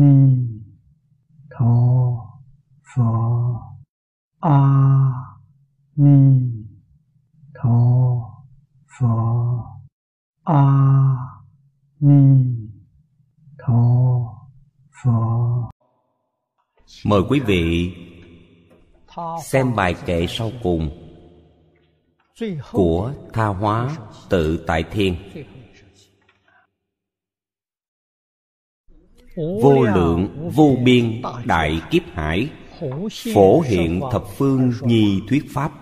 ni tho pho. A ni tho pho. A ni tho pho. Mời quý vị xem bài kệ sau cùng của tha hóa tự tại thiên. Vô lượng, vô biên, đại kiếp hải. Phổ hiện thập phương nhi thuyết pháp.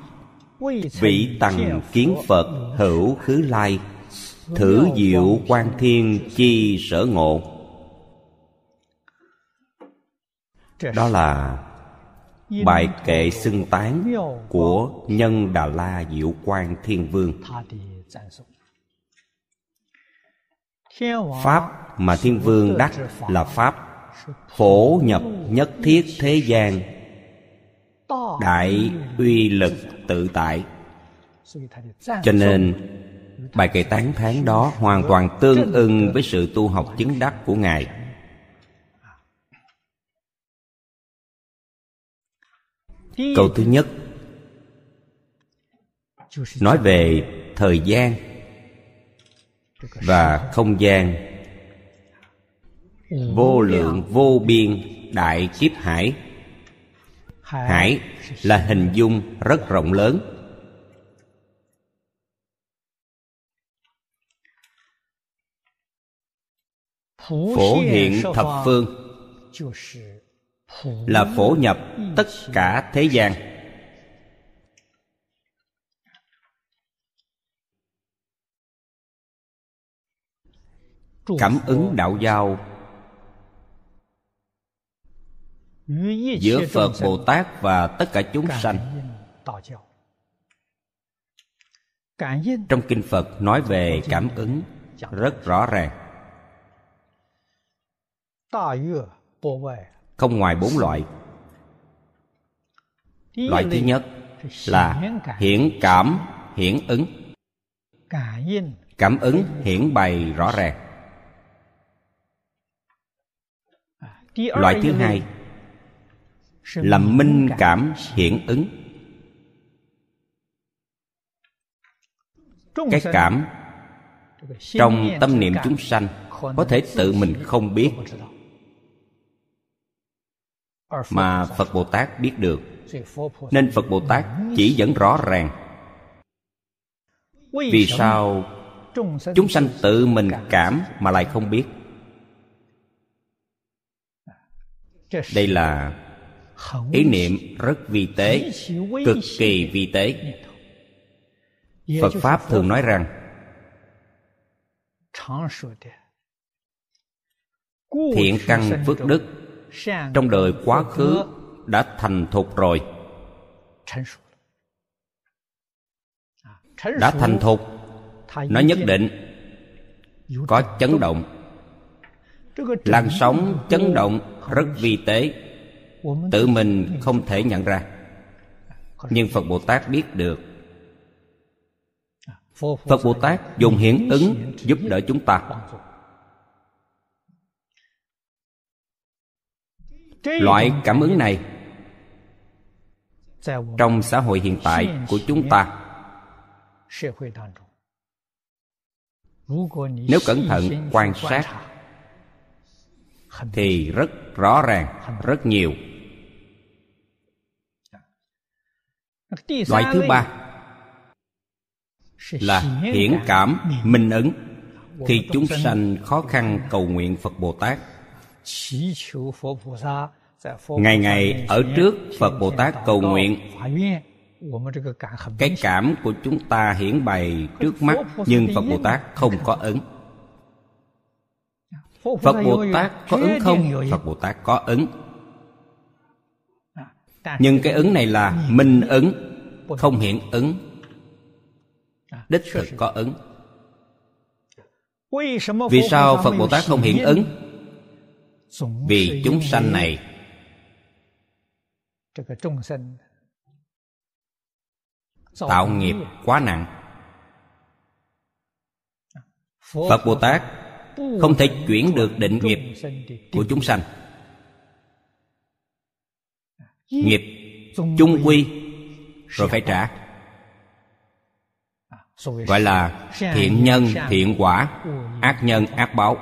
Vị tằng kiến phật, hữu khứ lai. Thử diệu quan thiên, chi sở ngộ. Đó là bài kệ xưng tán của nhân đà la diệu quan thiên vương pháp mà thiên vương đắc là pháp, phổ nhập nhất thiết thế gian, đại uy lực tự tại. Cho nên, bài kệ tán thán đó hoàn toàn tương ưng với sự tu học chứng đắc của ngài. Câu thứ nhất, nói về thời gian và không gian vô lượng, vô biên, đại kiếp hải. Hải là hình dung rất rộng lớn. Phổ hiện thập phương là phổ nhập tất cả thế gian. Cảm ứng đạo giao giữa phật bồ tát và tất cả chúng sanh. trong kinh phật nói về cảm ứng rất rõ ràng. Không ngoài bốn loại. loại thứ nhất là hiển cảm hiển ứng. Cảm ứng hiển bày rõ ràng loại thứ hai là minh cảm? hiển ứng. Cái cảm trong tâm niệm chúng sanh có thể tự mình không biết. mà phật bồ tát biết được nên phật bồ tát chỉ dẫn rõ ràng. Vì sao chúng sanh tự mình cảm mà lại không biết đây là ý niệm rất vi tế cực kỳ vi tế. phật pháp thường nói rằng thiện căn phước đức trong đời quá khứ đã thành thục rồi. Đã thành thục nó nhất định có chấn động. Làn sóng chấn động rất vi tế. Tự mình không thể nhận ra. Nhưng phật bồ tát biết được. Phật bồ tát dùng hiển ứng giúp đỡ chúng ta. Loại cảm ứng này trong xã hội hiện tại của chúng ta. Nếu cẩn thận quan sát thì rất rõ ràng rất nhiều. Loại thứ ba là hiển cảm minh ứng. Khi chúng sanh khó khăn cầu nguyện phật bồ tát ngày ngày ở trước phật bồ tát cầu nguyện. cái cảm của chúng ta hiển bày trước mắt nhưng phật bồ tát không có ứng phật bồ tát có ứng không? phật bồ tát có ứng. Nhưng cái ứng này là minh ứng không hiện ứng. Đích thực có ứng. Vì sao phật bồ tát không hiện ứng? Vì chúng sanh này tạo nghiệp quá nặng. Phật bồ tát không thể chuyển được định nghiệp của chúng sanh. Nghiệp chung quy rồi phải trả. Gọi là thiện nhân, thiện quả, ác nhân, ác báo.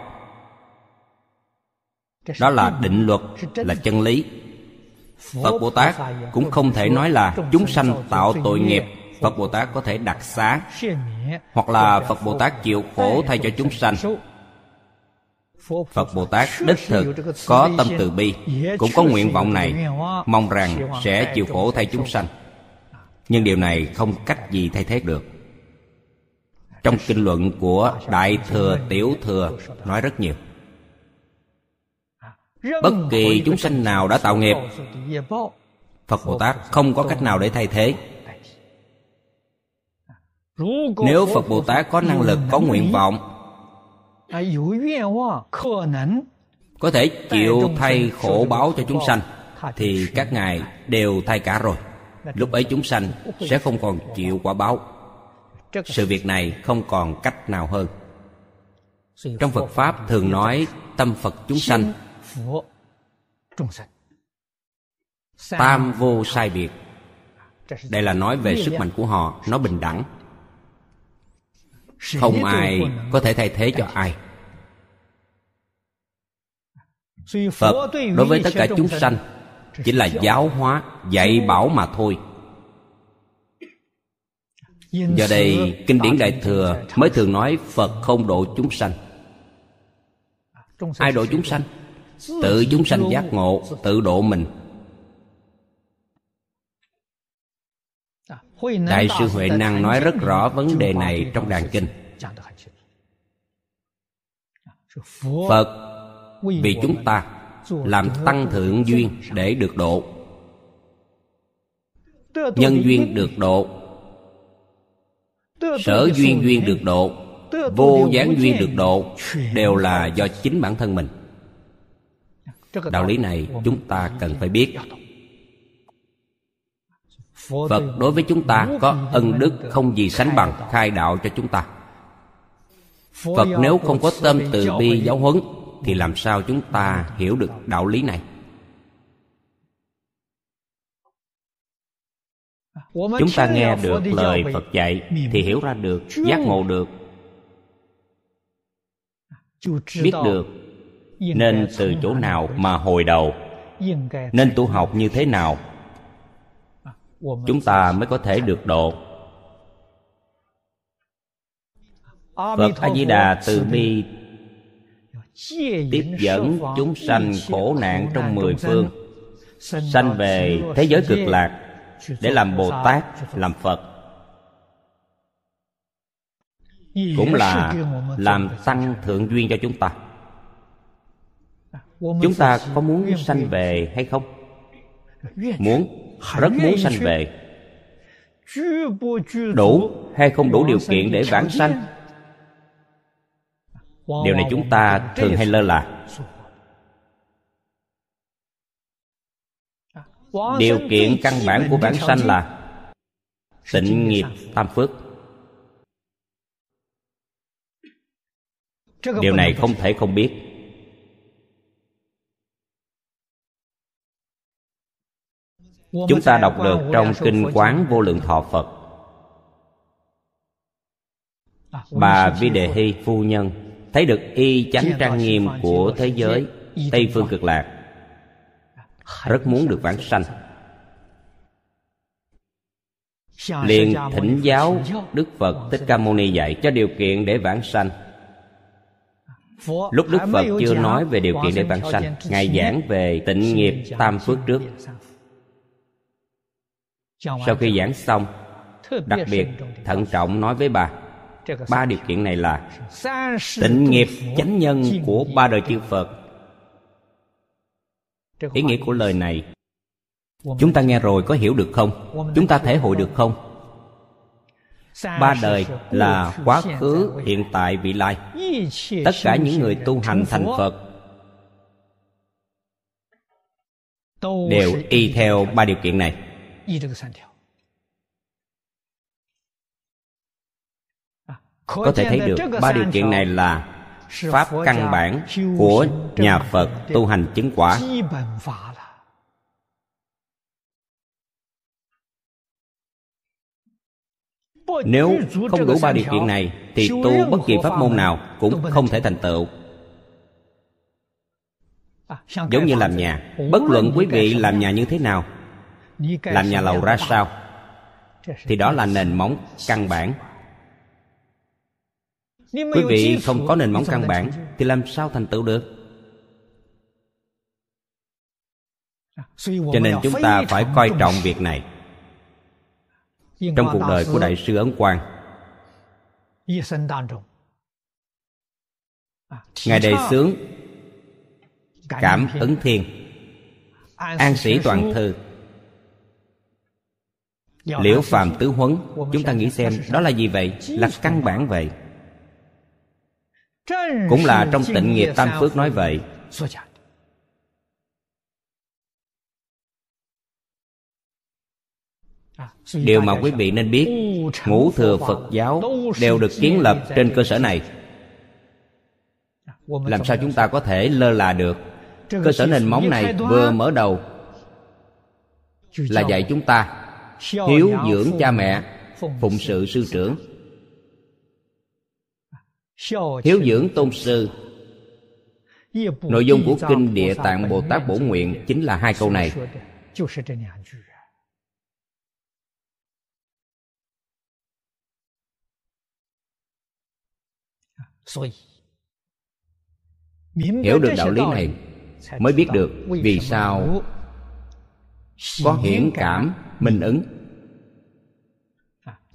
Đó là định luật, là chân lý. Phật bồ tát cũng không thể nói là chúng sanh tạo tội nghiệp. Phật bồ tát có thể đặc xá hoặc là phật bồ tát chịu khổ thay cho chúng sanh phật bồ tát đích thực, có tâm từ bi, cũng có nguyện vọng này, mong rằng sẽ chịu khổ thay chúng sanh. Nhưng điều này không cách gì thay thế được. Trong kinh luận của đại thừa tiểu thừa nói rất nhiều. Bất kỳ chúng sanh nào đã tạo nghiệp, phật bồ tát không có cách nào để thay thế. Nếu phật bồ tát có năng lực, có nguyện vọng có thể chịu thay khổ báo cho chúng sanh thì các ngài đều thay cả rồi. Lúc ấy chúng sanh sẽ không còn chịu quả báo. Sự việc này không còn cách nào hơn. Trong phật pháp thường nói tâm phật chúng sanh tam vô sai biệt. Đây là nói về sức mạnh của họ nó bình đẳng không ai có thể thay thế cho ai. Phật đối với tất cả chúng sanh chỉ là giáo hóa dạy bảo mà thôi. Do đây kinh điển đại thừa mới thường nói phật không độ chúng sanh. Ai độ chúng sanh? tự chúng sanh giác ngộ tự độ mình đại sư huệ năng nói rất rõ vấn đề này trong đàn kinh. Phật vì chúng ta làm tăng thượng duyên để được độ. Nhân duyên được độ. Sở duyên duyên được độ. Vô gián duyên được độ. Đều là do chính bản thân mình. Đạo lý này chúng ta cần phải biết phật đối với chúng ta có ân đức không gì sánh bằng khai đạo cho chúng ta. Phật nếu không có tâm từ bi giáo huấn thì làm sao chúng ta hiểu được đạo lý này? Chúng ta nghe được lời phật dạy thì hiểu ra được, giác ngộ được, biết được nên từ chỗ nào mà hồi đầu, nên tu học như thế nào chúng ta mới có thể được độ. Phật a di đà từ bi tiếp dẫn chúng sanh khổ nạn trong mười phương sanh. Về thế giới cực lạc để làm bồ tát làm phật. Cũng là làm tăng thượng duyên cho chúng ta. Chúng ta có muốn sanh về hay không? Muốn rất muốn sanh về. Đủ hay không đủ điều kiện để vãng sanh? Điều này chúng ta thường hay lơ là. Điều kiện căn bản của bản sanh là tịnh nghiệp tam phước. Điều này không thể không biết. Chúng ta đọc được trong kinh quán vô lượng thọ phật. Bà vi đề hy phu nhân thấy được y chánh trang nghiêm của thế giới tây phương cực lạc. Rất muốn được vãng sanh. liền thỉnh giáo đức phật thích ca mâu ni dạy cho điều kiện để vãng sanh. Lúc đức phật chưa nói về điều kiện để vãng sanh ngài giảng về tịnh nghiệp tam phước trước sau khi giảng xong đặc biệt thận trọng nói với bà ba điều kiện này là tịnh nghiệp chánh nhân của ba đời chư phật. Ý nghĩa của lời này chúng ta nghe rồi có hiểu được không? chúng ta thể hội được. không? Ba đời là quá khứ hiện tại vị lai. Tất cả những người tu hành thành phật đều y theo ba điều kiện này có thể thấy được ba điều kiện này là pháp căn bản của nhà phật tu hành chứng quả. nếu không đủ ba điều kiện này thì tu bất kỳ pháp môn nào cũng không thể thành tựu. giống như làm nhà. bất luận quý vị làm nhà như thế nào làm nhà lầu ra sao? Thì đó là nền móng căn bản. Quý vị không có nền móng căn bản thì làm sao thành tựu được? Cho nên chúng ta phải coi trọng việc này. Trong cuộc đời của đại sư ấn quang. Ngài đề xướng cảm ứng thiên an sĩ toàn thư liễu phàm tứ huấn chúng ta nghĩ xem đó là gì vậy? Là căn bản vậy. Cũng là trong tịnh nghiệp tam phước nói vậy. Điều mà quý vị nên biết ngũ thừa phật giáo đều được kiến lập trên cơ sở này. Làm sao chúng ta có thể lơ là được? Cơ sở nền móng này vừa mở đầu là dạy chúng ta hiếu dưỡng cha mẹ, phụng sự sư trưởng. Hiếu dưỡng tôn sư. Nội dung của kinh địa tạng bồ tát bổ nguyện chính là hai câu này. Hiểu được đạo lý này, mới biết được vì sao có hiển cảm minh ứng.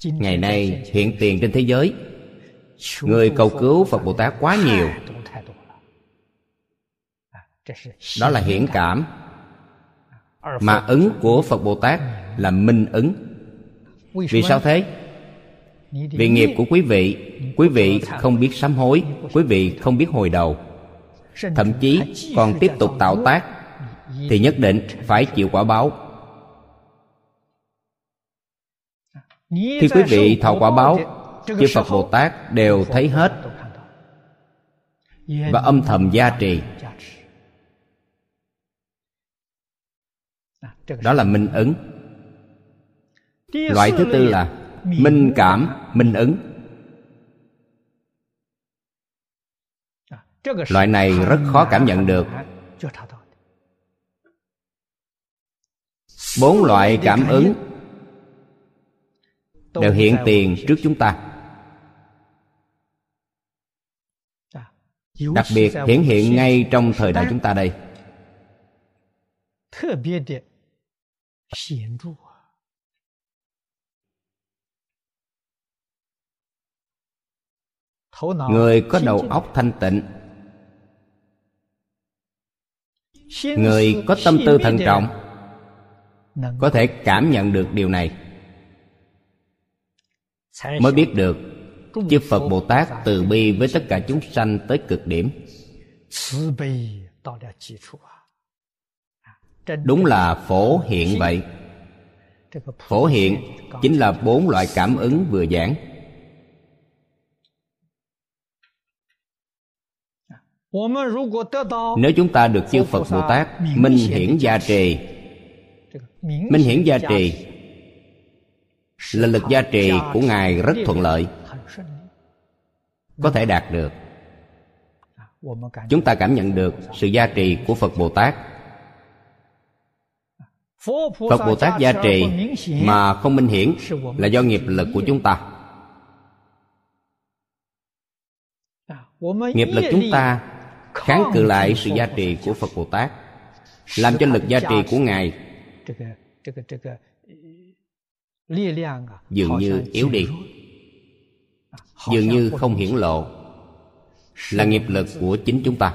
Ngày nay, hiện tiền trên thế giới. Người cầu cứu phật bồ tát quá nhiều. Đó là hiển cảm. Mà ứng của phật bồ tát là minh ứng. Vì sao thế? Vì nghiệp của quý vị. Quý vị không biết sám hối. Quý vị không biết hồi đầu. Thậm chí còn tiếp tục tạo tác. Thì nhất định phải chịu quả báo. Khi quý vị thọ quả báo chư phật bồ tát đều thấy hết và âm thầm gia trì. đó là minh ứng. Loại thứ tư là minh cảm minh ứng. Loại này rất khó cảm nhận được. bốn loại cảm ứng đều hiện tiền trước chúng ta. Đặc biệt hiển hiện ngay trong thời đại chúng ta đây. Người có đầu óc thanh tịnh. Người có tâm tư thận trọng có thể cảm nhận được điều này mới biết được, chư phật bồ tát từ bi với tất cả chúng sanh tới cực điểm. Đúng là phổ hiện vậy. Phổ hiện chính là bốn loại cảm ứng vừa giảng. Nếu chúng ta được chư phật bồ tát minh hiển gia trì, minh hiển gia trì là lực gia trì của ngài rất thuận lợi. Có thể đạt được. Chúng ta cảm nhận được sự gia trì của phật bồ tát. Phật bồ tát gia trì mà không minh hiển là do nghiệp lực của chúng ta. Nghiệp lực chúng ta kháng cự lại sự gia trì của phật bồ tát, làm cho lực gia trì của ngài dường như yếu đi。dường như không hiển lộ。là nghiệp lực của chính chúng ta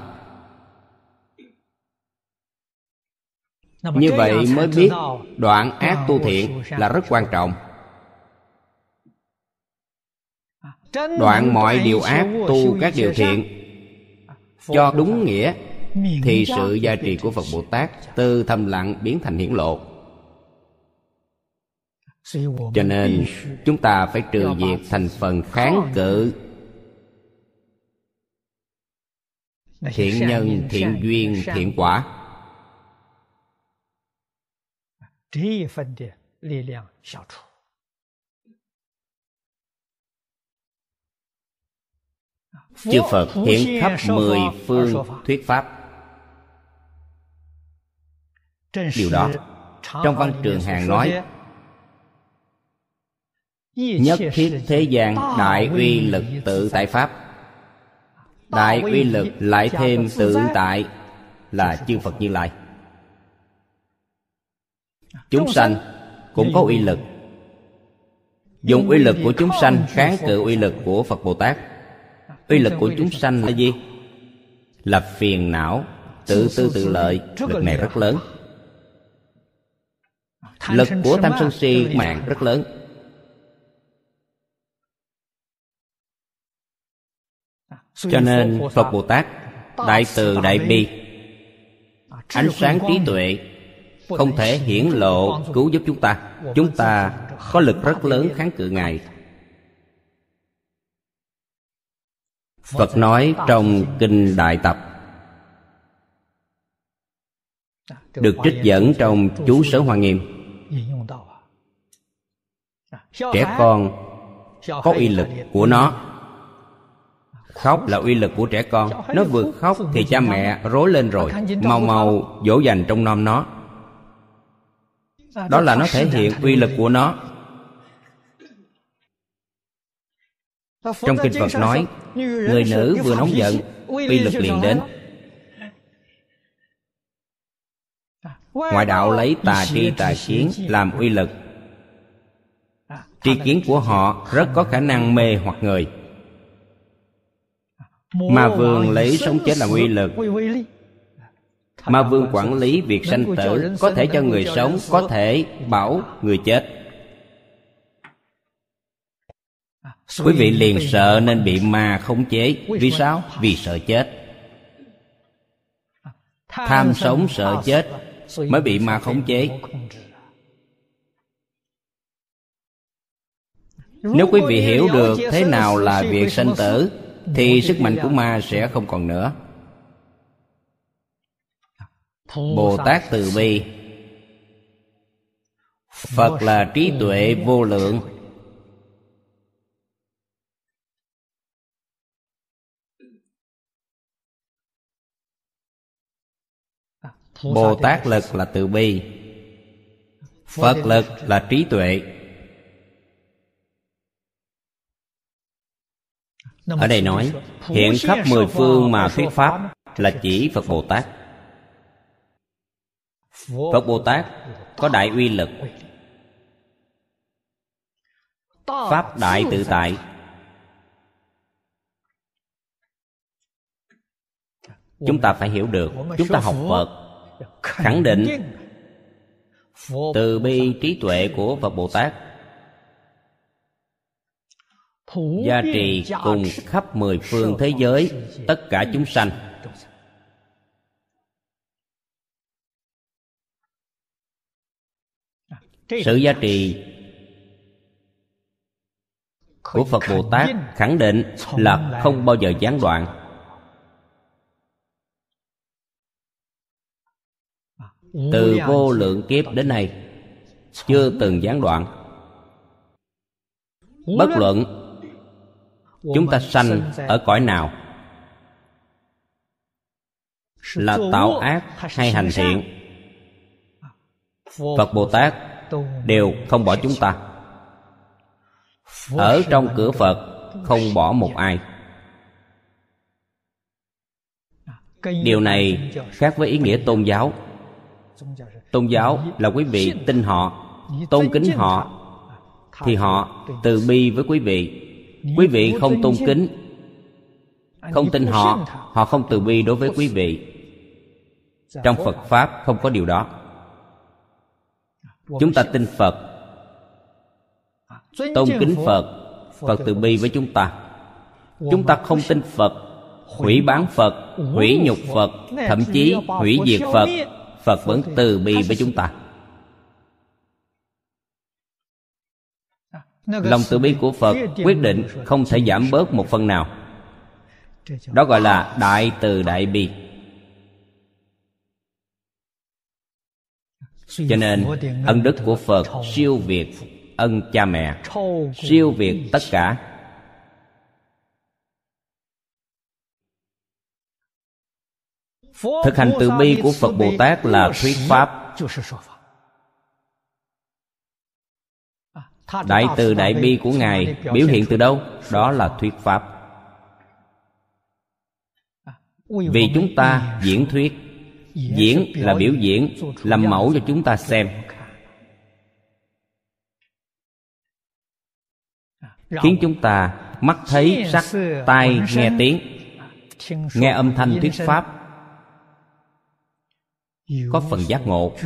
như vậy mới biết đoạn ác tu thiện là rất quan trọng。đoạn mọi điều ác tu các điều thiện。cho đúng nghĩa thì sự gia trì của phật bồ tát từ thầm lặng biến thành hiển lộ cho nên chúng ta phải trừ diệt thành phần kháng cự. Thiện nhân, thiện duyên, thiện quả. Chư phật hiện khắp mười phương thuyết pháp. Điều đó, trong văn trường hàng nói nhất thiết thế gian đại uy lực tự tại pháp. Đại uy lực lại thêm tự tại là chư phật như lai. Chúng sanh cũng có uy lực. Dùng uy lực của chúng sanh kháng cự uy lực của phật bồ tát. Uy lực của chúng sanh là gì? Là phiền não tự tư tự lợi lực này rất lớn. Lực của tham sân si mạng rất lớn cho nên phật bồ tát đại từ đại bi ánh sáng trí tuệ không thể hiển lộ cứu giúp chúng ta. chúng ta có lực rất lớn kháng cự ngài. Phật nói trong kinh đại tập. Được trích dẫn trong chú sở hoa nghiêm. Trẻ con có uy lực của nó khóc là uy lực của trẻ con. Nó vừa khóc thì cha mẹ rối lên rồi mau mau dỗ dành trong nom nó. Đó là nó thể hiện uy lực của nó. Trong kinh phật nói người nữ vừa nóng giận uy lực liền đến. Ngoại đạo lấy tà tri tà kiến làm uy lực. Tri kiến của họ rất có khả năng mê hoặc người ma vương lấy sống chết làm uy lực. ma vương quản lý việc sanh tử có thể cho người sống có thể bảo người chết. Quý vị liền sợ nên bị ma khống chế. Vì sao? vì sợ chết. Tham sống sợ chết mới bị ma khống chế. nếu quý vị hiểu được thế nào là việc sanh tử thì sức mạnh của ma sẽ không còn nữa. Bồ tát từ bi. phật là trí tuệ vô lượng. bồ tát lực là từ bi. Phật lực là trí tuệ ở đây nói hiện khắp mười phương mà thuyết pháp là chỉ phật bồ tát. Phật bồ tát có đại uy lực. Pháp đại tự tại. Chúng ta phải hiểu được chúng ta học phật khẳng định từ bi trí tuệ của phật bồ tát gia trì cùng khắp mười phương thế giới tất cả chúng sanh. sự gia trì của phật bồ tát khẳng định là không bao giờ gián đoạn. Từ vô lượng kiếp đến nay chưa từng gián đoạn. Bất luận chúng ta sanh ở cõi nào? Là tạo ác hay hành thiện? Phật bồ tát đều không bỏ chúng ta. ở trong cửa phật không bỏ một ai. Điều này khác với ý nghĩa tôn giáo. Tôn giáo là quý vị tin họ tôn kính họ thì họ từ bi với quý vị quý vị không tôn kính không tin họ họ không từ bi đối với quý vị. Trong phật pháp không có điều đó. Chúng ta tin phật. Tôn kính phật phật. Từ bi với chúng ta. Chúng ta không tin phật hủy bán phật hủy nhục phật. Thậm chí hủy diệt phật. phật vẫn từ bi với chúng ta lòng từ bi của phật quyết định không thể giảm bớt một phần nào. Đó gọi là đại từ đại bi. Cho nên, ân đức của phật siêu việt ân cha mẹ, siêu việt tất cả. Thực hành từ bi của phật bồ tát là thuyết pháp. Đại từ đại bi của ngài biểu hiện từ đâu? Đó là thuyết pháp. Vì chúng ta diễn thuyết. Diễn là biểu diễn, làm mẫu cho chúng ta xem. Khiến chúng ta mắt thấy, sắc, tai nghe tiếng, nghe âm thanh thuyết pháp. Có phần giác ngộ.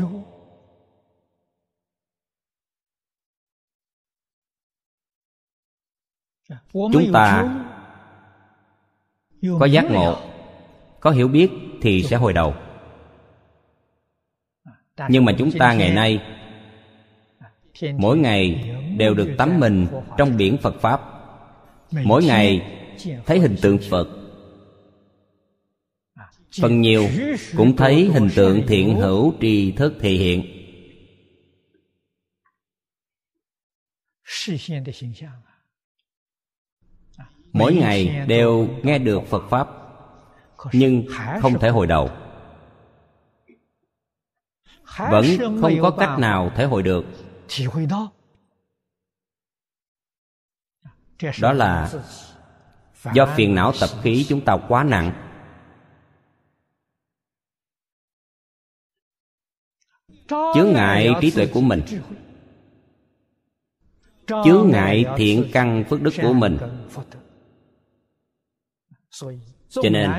Chúng ta có giác ngộ có hiểu biết thì sẽ hồi đầu. Nhưng mà chúng ta ngày nay mỗi ngày đều được tắm mình trong biển phật pháp. mỗi ngày thấy hình tượng phật. Phần nhiều cũng thấy hình tượng thiện hữu tri thức thể hiện mỗi ngày đều nghe được phật pháp nhưng không thể hồi đầu. Vẫn không có cách nào thể hội được. Đó. Là do phiền não tập khí chúng ta quá nặng. Chướng ngại trí tuệ của mình. chướng ngại thiện căn phước đức của mình cho nên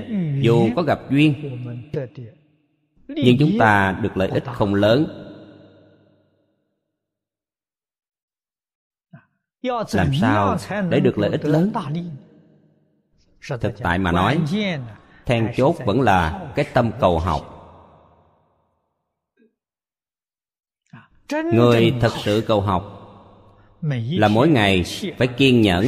dù có gặp duyên nhưng chúng ta được lợi ích không lớn. Làm sao để được lợi ích lớn? Thực tại mà nói then chốt vẫn là cái tâm cầu học. Người thật sự cầu học là mỗi ngày phải kiên nhẫn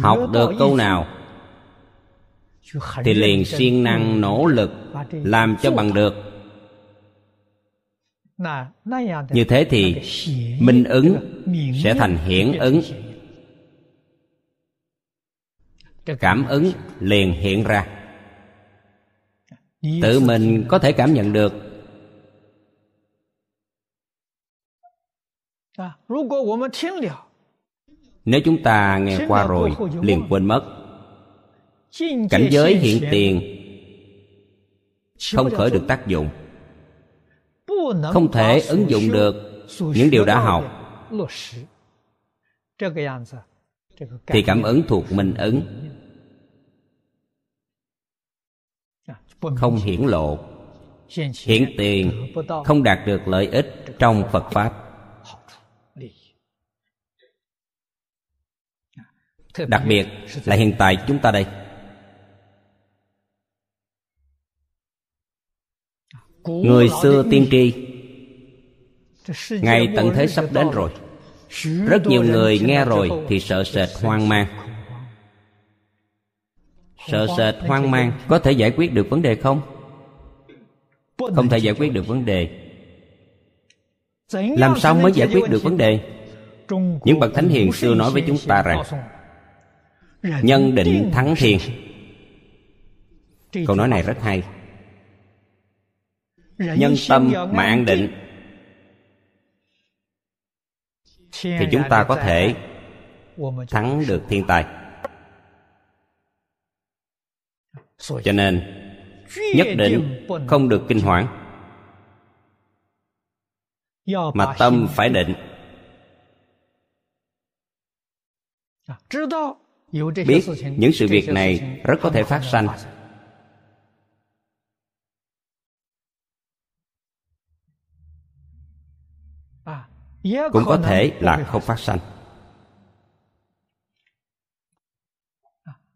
học được câu nào? Thì liền siêng năng nỗ lực làm cho bằng được. Như thế thì minh ứng sẽ thành hiển ứng. cảm ứng liền hiện ra. Tự mình có thể cảm nhận được nếu chúng ta nghe qua rồi liền quên mất. Cảnh giới hiện tiền không khởi được tác dụng. không thể ứng dụng được những điều đã học. thì cảm ứng thuộc mình ứng. Không hiển lộ. Hiển tiền không đạt được lợi ích trong phật pháp đặc biệt là hiện tại chúng ta đây. Người xưa tiên tri ngày tận thế sắp đến rồi. Rất nhiều người nghe rồi thì sợ sệt hoang mang. Sợ sệt hoang mang có thể giải quyết được vấn đề không? Không thể giải quyết được vấn đề. Làm sao mới giải quyết được vấn đề? Những bậc thánh hiền xưa nói với chúng ta rằng nhân định thắng thiên. Câu nói này rất hay. Nhân tâm mà an định. Thì chúng ta có thể thắng được thiên tài. Cho nên, nhất định không được kinh hoảng. Mà tâm phải định biết những sự việc này rất có thể phát sanh. cũng có thể là không phát sanh.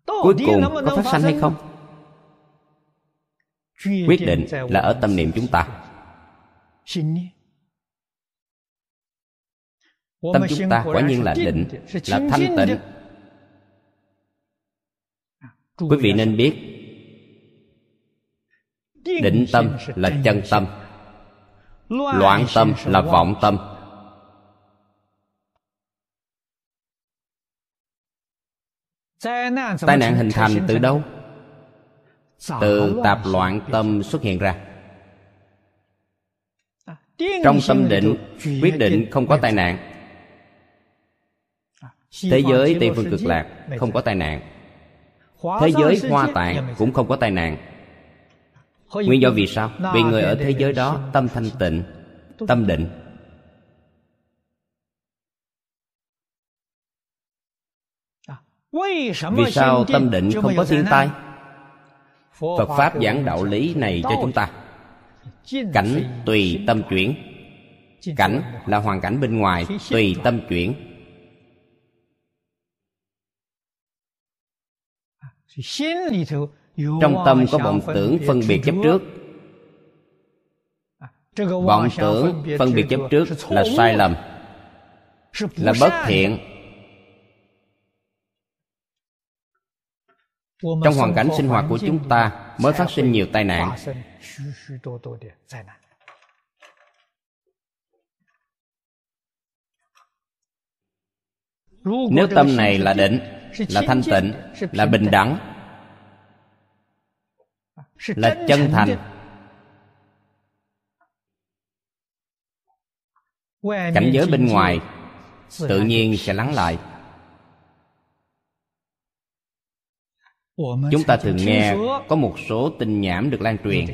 Cuối cùng có phát sanh hay không? Quyết định là ở tâm niệm chúng ta. Tâm chúng ta quả nhiên là định là thanh tịnh quý vị nên biết định tâm là chân tâm loạn tâm là vọng tâm. Tai nạn hình thành từ đâu? Từ tạp loạn tâm xuất hiện ra. Trong tâm định quyết định không có tai nạn. Thế giới tây phương cực lạc không có tai nạn thế giới hoa tạng cũng không có tai nạn. nguyên do vì sao? Vì người ở thế giới đó tâm thanh tịnh tâm định. Vì sao tâm định không có thiên tai? Phật pháp giảng đạo lý này cho chúng ta. Cảnh tùy tâm chuyển. Cảnh là hoàn cảnh bên ngoài tùy tâm chuyển trong tâm có vọng tưởng phân biệt chấp trước. vọng tưởng phân biệt chấp trước là sai lầm. là bất thiện. trong hoàn cảnh sinh hoạt của chúng ta mới phát sinh nhiều tai nạn. nếu tâm này là định là thanh tịnh là bình đẳng. Là chân thành. cảnh giới bên ngoài tự nhiên sẽ lắng lại. Chúng ta thường nghe có một số tin nhảm được lan truyền.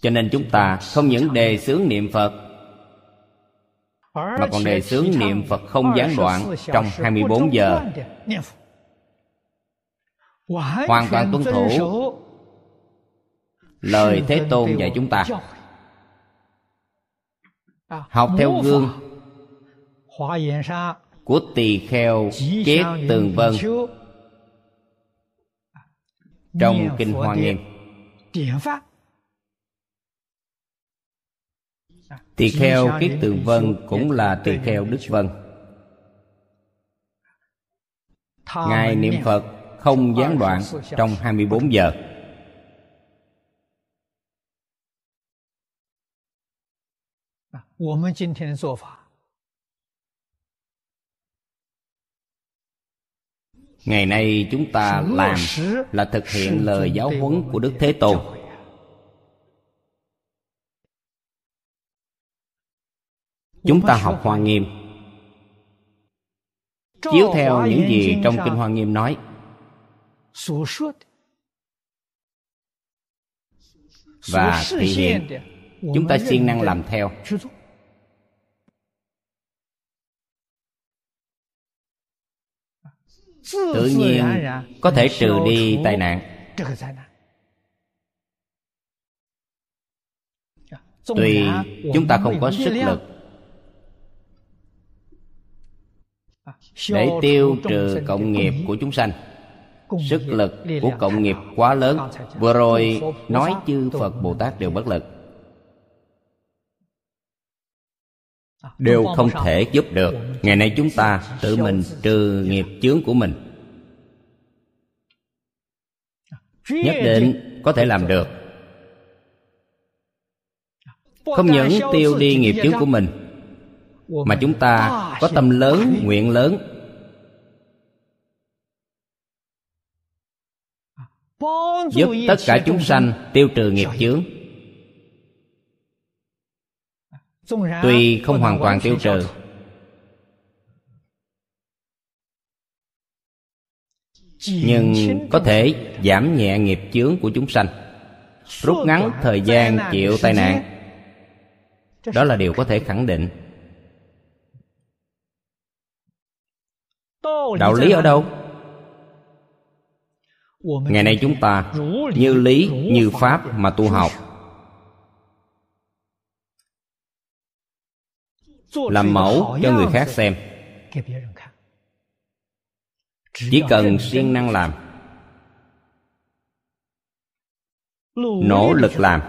Cho nên chúng ta không những đề xướng niệm phật mà còn đề xướng niệm phật không gián đoạn trong 24 giờ. Hoàn toàn tuân thủ lời thế tôn dạy chúng ta. Học theo gương của tỳ kheo chết tường vân trong kinh hoa nghiêm. Tỳ kheo kiết tường vân cũng là tỳ kheo đức vân. Ngài niệm phật không gián đoạn trong 24 giờ. Ngày nay chúng ta làm là thực hiện lời giáo huấn của đức thế tôn chúng ta học hoa nghiêm. Chiếu theo những gì trong kinh hoa nghiêm nói. Và thể hiện chúng ta siêng năng làm theo. Tự nhiên, có thể trừ đi tai nạn. Tuy chúng ta không có sức lực để tiêu trừ cộng nghiệp của chúng sanh. Sức lực của cộng nghiệp quá lớn. Vừa rồi nói chư phật bồ tát đều bất lực. Đều không? thể giúp được. Ngày nay chúng ta tự mình trừ nghiệp chướng của mình. Nhất định có thể làm được. Không những tiêu đi nghiệp chướng của mình mà chúng ta có tâm lớn, nguyện lớn. Giúp tất cả chúng sanh tiêu trừ nghiệp chướng. Tuy không hoàn toàn tiêu trừ, nhưng có thể giảm nhẹ nghiệp chướng của chúng sanh, rút ngắn thời gian chịu tai nạn. Đó là điều có thể khẳng định. Đạo lý ở đâu? Ngày nay chúng ta như lý như pháp mà tu học. làm mẫu cho người khác xem. chỉ cần siêng năng làm. Nỗ lực làm.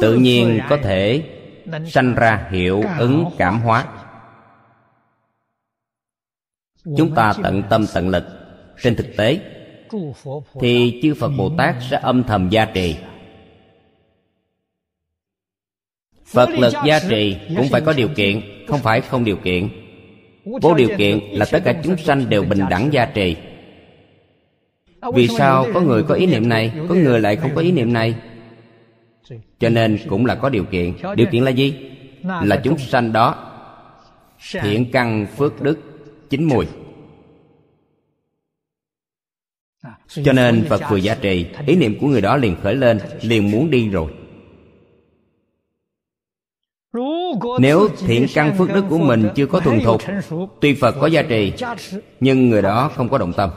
Tự nhiên có thể sanh ra hiệu ứng cảm hóa chúng ta tận tâm tận lực. trên thực tế thì chư phật bồ tát sẽ âm thầm gia trì. Phật lực gia trì cũng phải có điều kiện không phải không điều kiện. vô điều kiện là tất cả chúng sanh đều bình đẳng gia trì. Vì sao có người có ý niệm này có người lại không có ý niệm này? Cho nên cũng là có điều kiện. Điều kiện là gì? là chúng sanh đó thiện căn phước đức chín mùi. Cho nên phật vừa giá trị, ý niệm của người đó liền khởi lên, liền muốn đi rồi. Nếu thiện căn phước đức của mình chưa có thuần thục, Tuy Phật có gia trì Nhưng người đó không có động tâm.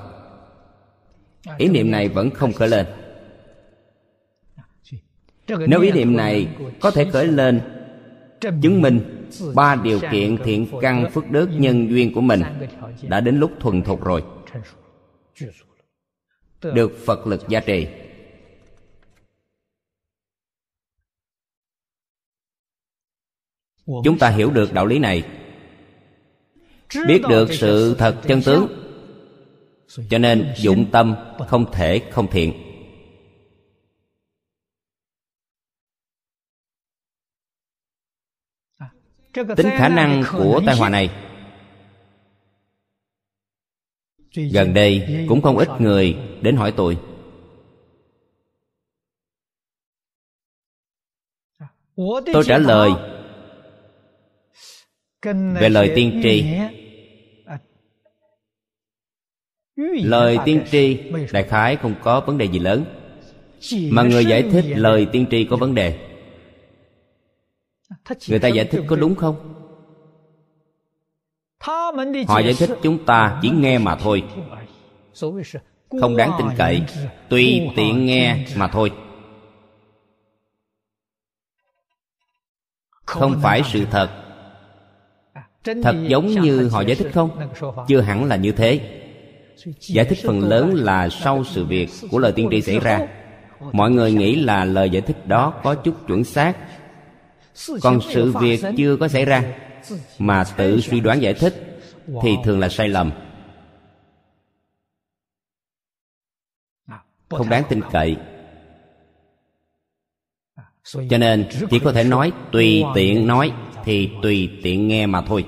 Ý niệm này vẫn không khởi lên. Nếu ý niệm này có thể khởi lên, Chứng minh ba điều kiện thiện căn phước đức nhân duyên của mình Đã đến lúc thuần thục rồi. Được Phật lực gia trì. Chúng ta hiểu được đạo lý này. Biết được sự thật chân tướng. Cho nên dụng tâm không thể không thiện. Tính khả năng của tai họa này. Gần đây cũng không ít người đến hỏi tôi. Tôi trả lời. Về lời tiên tri. lời tiên tri đại khái không có vấn đề gì lớn. Mà người giải thích lời tiên tri có vấn đề người ta giải thích có đúng không họ giải thích chúng ta chỉ nghe mà thôi không đáng tin cậy tùy tiện nghe mà thôi không phải sự thật thật giống như họ giải thích không chưa hẳn là như thế giải thích phần lớn là sau sự việc của lời tiên tri xảy ra mọi người nghĩ là lời giải thích đó có chút chuẩn xác còn sự việc chưa có xảy ra mà tự suy đoán giải thích thì thường là sai lầm. Không đáng tin cậy. Cho nên chỉ có thể nói tùy tiện nói thì tùy tiện nghe mà thôi.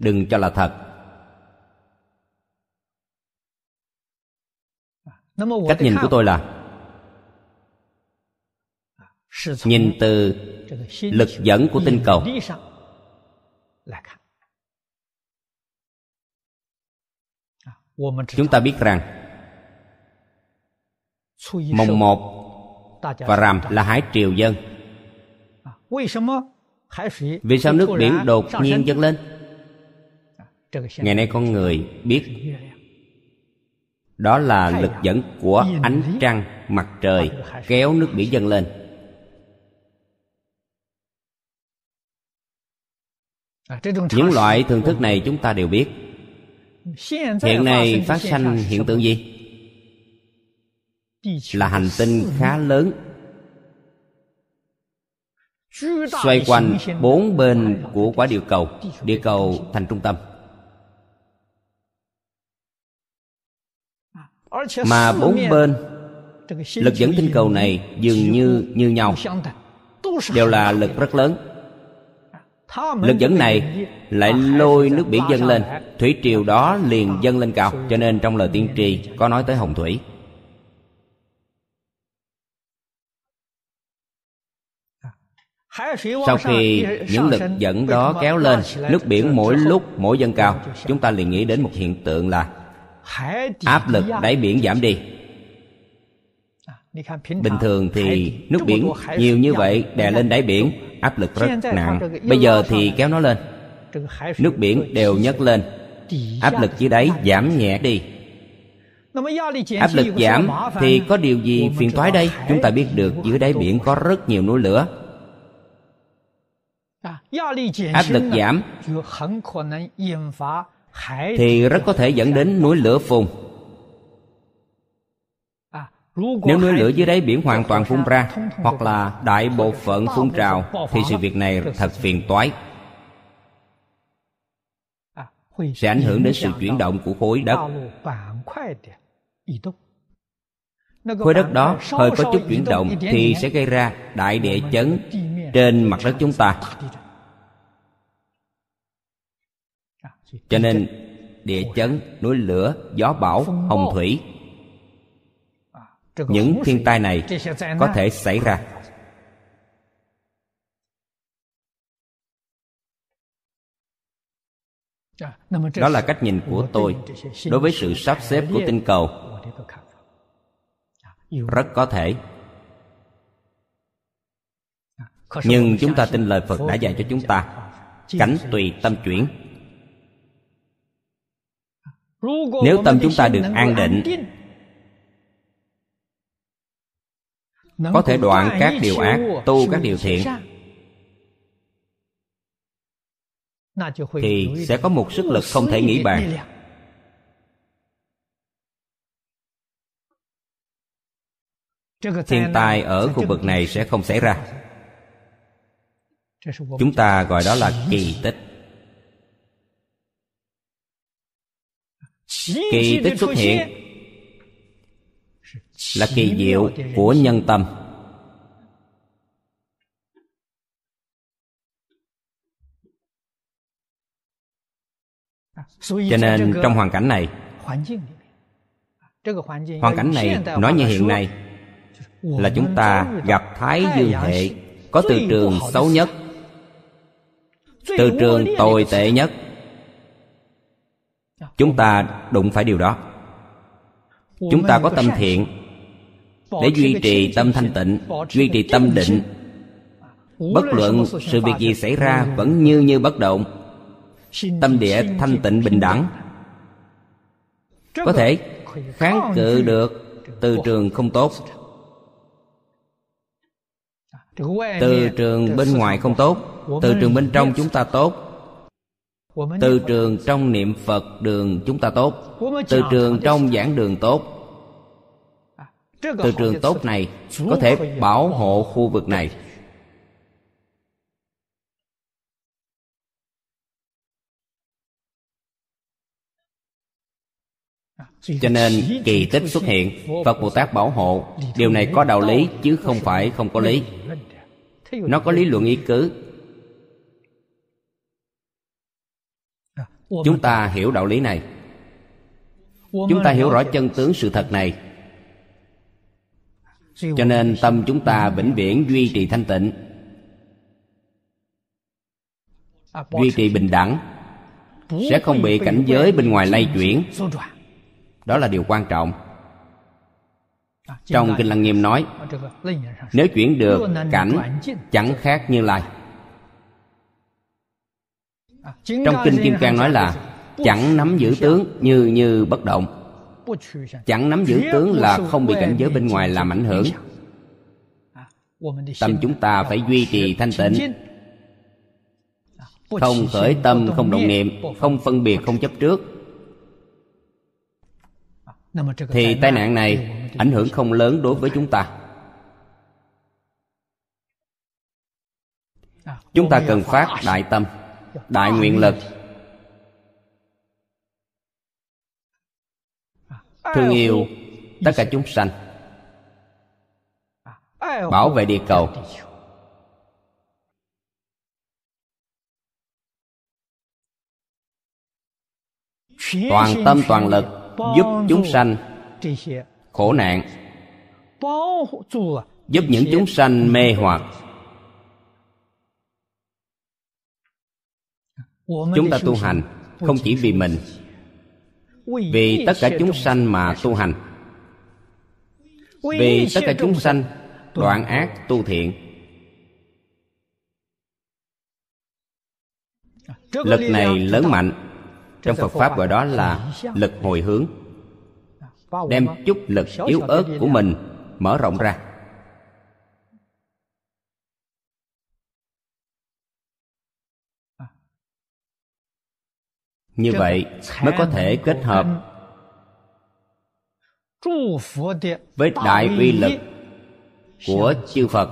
Đừng cho là thật. Cách nhìn của tôi là nhìn từ lực dẫn của tinh cầu. chúng ta biết rằng mồng một và rằm là hải triều dân. vì sao nước biển đột nhiên dâng lên? ngày nay con người biết đó là lực dẫn của ánh trăng mặt trời kéo nước biển dâng lên những loại thường thức này chúng ta đều biết. Hiện nay phát sanh hiện tượng gì? Là hành tinh khá lớn. Xoay quanh bốn bên của quả địa cầu. địa cầu thành trung tâm. Mà bốn bên lực dẫn tinh cầu này dường như như nhau. đều là lực rất lớn lực dẫn này lại lôi nước biển dâng lên. Thủy triều đó liền dâng lên cao, cho nên trong lời tiên tri có nói tới hồng thủy. Sau khi những lực dẫn đó kéo lên, nước biển mỗi lúc, mỗi dâng cao, chúng ta liền nghĩ đến một hiện tượng là áp lực đáy biển giảm đi. Bình thường thì nước biển nhiều như vậy đè lên đáy biển áp lực rất nặng. bây giờ thì kéo nó lên. Nước biển đều nhấc lên. áp lực dưới đáy giảm nhẹ đi. Áp lực giảm thì có điều gì phiền toái đây? chúng ta biết được dưới đáy biển có rất nhiều núi lửa. Áp lực giảm thì rất có thể dẫn đến núi lửa phun nếu núi lửa dưới đáy biển hoàn toàn phun ra Hoặc là đại bộ phận phun trào Thì sự việc này thật phiền toái. Sẽ ảnh hưởng đến sự chuyển động của khối đất. Khối đất đó hơi có chút chuyển động Thì sẽ gây ra đại địa chấn Trên mặt đất chúng ta. Cho nên địa chấn, núi lửa, gió bão, hồng thủy những thiên tai này có thể xảy ra. Đó là cách nhìn của tôi đối với sự sắp xếp của tinh cầu. Rất có thể. Nhưng chúng ta tin lời phật đã dạy cho chúng ta. Cảnh tùy tâm chuyển. Nếu tâm chúng ta được an định có thể đoạn các điều ác tu các điều thiện. thì sẽ có một sức lực không thể nghĩ bàn. thiên tai ở khu vực này sẽ không xảy ra. chúng ta gọi đó là kỳ tích. Kỳ tích xuất hiện là kỳ diệu của nhân tâm. Cho nên trong hoàn cảnh này, hoàn cảnh này nói như hiện nay, là chúng ta gặp thái dương hệ có từ trường xấu nhất, từ trường tồi tệ nhất. Chúng ta đụng phải điều đó. Chúng ta có tâm thiện để duy trì tâm thanh tịnh, duy trì tâm định. Bất luận sự việc gì xảy ra vẫn như như bất động. Tâm địa thanh tịnh bình đẳng. Có thể kháng cự được từ trường không tốt. Từ trường bên ngoài không tốt, từ trường bên trong chúng ta tốt. Từ trường trong niệm phật đường chúng ta tốt. Từ trường trong giảng đường tốt từ trường tốt này có thể bảo hộ khu vực này. Cho nên kỳ tích xuất hiện phật bồ tát bảo hộ. Điều này có đạo lý chứ không phải không có lý. nó có lý luận ý cứ. Chúng ta hiểu đạo lý này. Chúng ta hiểu rõ chân tướng sự thật này cho nên tâm chúng ta vĩnh viễn duy trì thanh tịnh. Duy trì bình đẳng sẽ không bị cảnh giới bên ngoài lay chuyển. Đó là điều quan trọng. Trong kinh lăng nghiêm nói, nếu chuyển được cảnh chẳng khác như lai. Trong kinh kim cang nói là, chẳng nắm giữ tướng như như bất động chẳng nắm giữ tướng là không bị cảnh giới bên ngoài làm ảnh hưởng. tâm chúng ta phải duy trì thanh tịnh. không khởi tâm không động niệm không phân biệt không chấp trước. thì tai nạn này ảnh hưởng không lớn đối với chúng ta. chúng ta cần phát đại tâm đại nguyện lực thương yêu tất cả chúng sanh. Bảo vệ địa cầu. Toàn tâm toàn lực giúp chúng sanh khổ nạn giúp những chúng sanh mê hoặc. Chúng ta tu hành không chỉ vì mình vì tất cả chúng sanh mà tu hành. Vì tất cả chúng sanh đoạn ác tu thiện. Lực này lớn mạnh. trong phật pháp gọi đó là lực hồi hướng đem chút lực yếu ớt của mình mở rộng ra như vậy mới có thể kết hợp với đại uy lực của chư phật.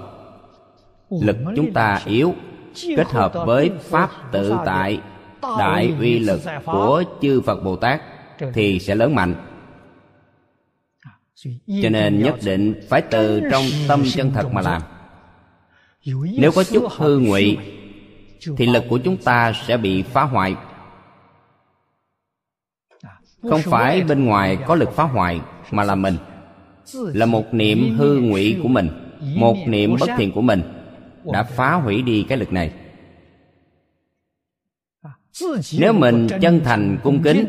Lực chúng ta yếu kết hợp với pháp tự tại đại uy lực của chư phật bồ tát thì sẽ lớn mạnh. Cho nên nhất định phải từ trong tâm chân thật mà làm. Nếu có chút hư ngụy thì lực của chúng ta sẽ bị phá hoại không phải bên ngoài có lực phá hoại mà là mình. Là một niệm hư ngụy của mình một niệm bất thiện của mình đã phá hủy đi cái lực này. Nếu mình chân thành cung kính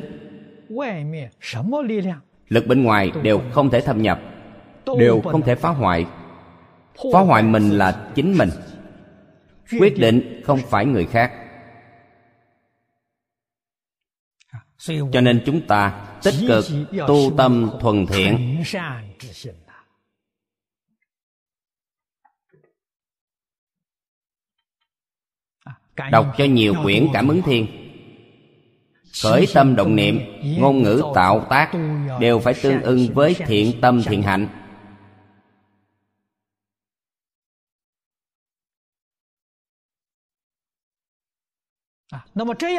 lực bên ngoài đều không thể thâm nhập đều không thể phá hoại. Phá hoại mình là chính mình. quyết định không phải người khác cho nên chúng ta tích cực tu tâm thuần thiện. đọc cho nhiều quyển cảm ứng thiên khởi tâm động niệm ngôn ngữ tạo tác đều phải tương ưng với thiện tâm thiện hạnh.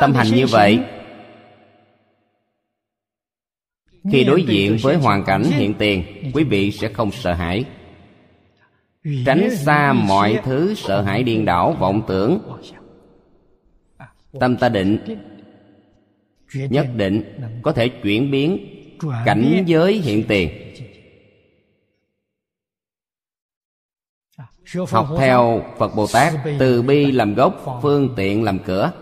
Tâm hành như vậy khi đối diện với hoàn cảnh hiện tiền quý vị sẽ không sợ hãi. Tránh xa mọi thứ sợ hãi điên đảo vọng tưởng. tâm ta định nhất định có thể chuyển biến cảnh giới hiện tiền. Học theo phật bồ tát từ bi làm gốc phương tiện làm cửa.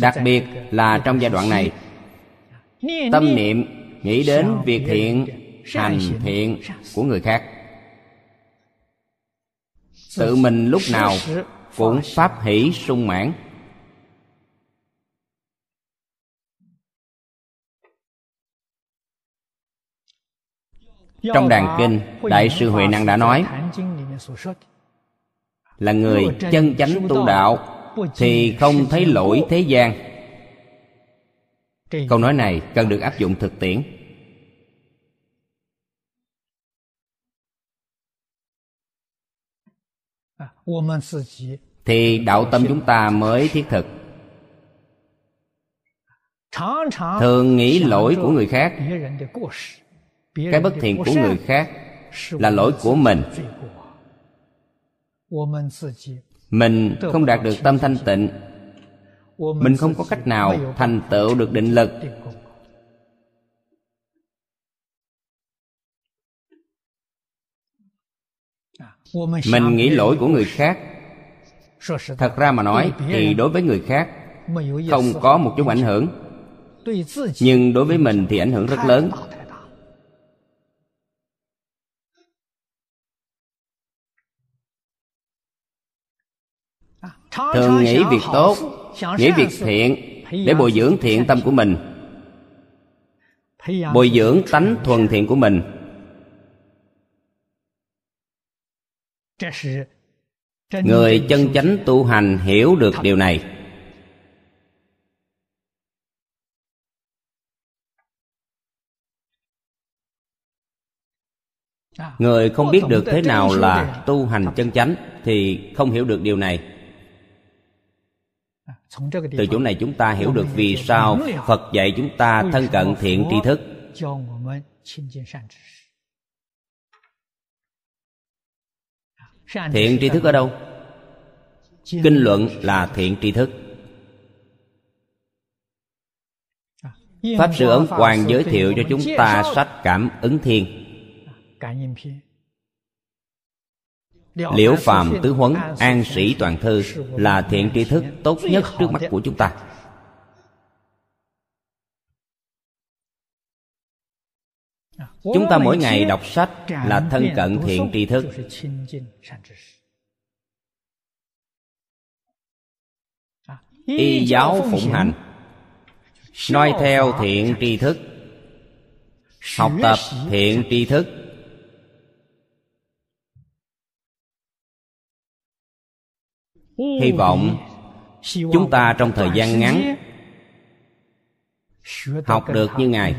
Đặc biệt là trong giai đoạn này tâm niệm nghĩ đến việc thiện hành thiện của người khác. Tự mình lúc nào cũng pháp hỷ sung mãn. Trong đàn kinh đại sư huệ năng đã nói là người chân chánh tu đạo thì không thấy lỗi thế gian câu nói này cần được áp dụng thực tiễn. Thì đạo tâm chúng ta mới thiết thực. Thường nghĩ lỗi của người khác. Cái bất thiện của người khác là lỗi của mình. mình không đạt được tâm thanh tịnh mình không có cách nào thành tựu được định lực. Mình nghĩ lỗi của người khác. Thật ra mà nói thì đối với người khác không có một chút ảnh hưởng. Nhưng đối với mình thì ảnh hưởng rất lớn. Thường nghĩ việc tốt nghĩ việc thiện, để bồi dưỡng thiện tâm của mình. Bồi dưỡng tánh thuần thiện của mình. Người chân chánh tu hành hiểu được điều này. Người không biết được thế nào là tu hành chân chánh thì không hiểu được điều này từ chỗ này chúng ta hiểu được vì sao phật dạy chúng ta thân cận thiện tri thức? thiện tri thức ở đâu? kinh luận là thiện tri thức. Pháp sư ấn quang giới thiệu cho chúng ta sách cảm ứng thiên liễu phàm tứ huấn an sĩ toàn thư là thiện tri thức tốt nhất trước mắt của chúng ta. Chúng ta mỗi ngày đọc sách là thân cận thiện tri thức. Y giáo phụng hành. Noi theo thiện tri thức. Học tập thiện tri thức hy vọng chúng ta trong thời gian ngắn học được như ngài.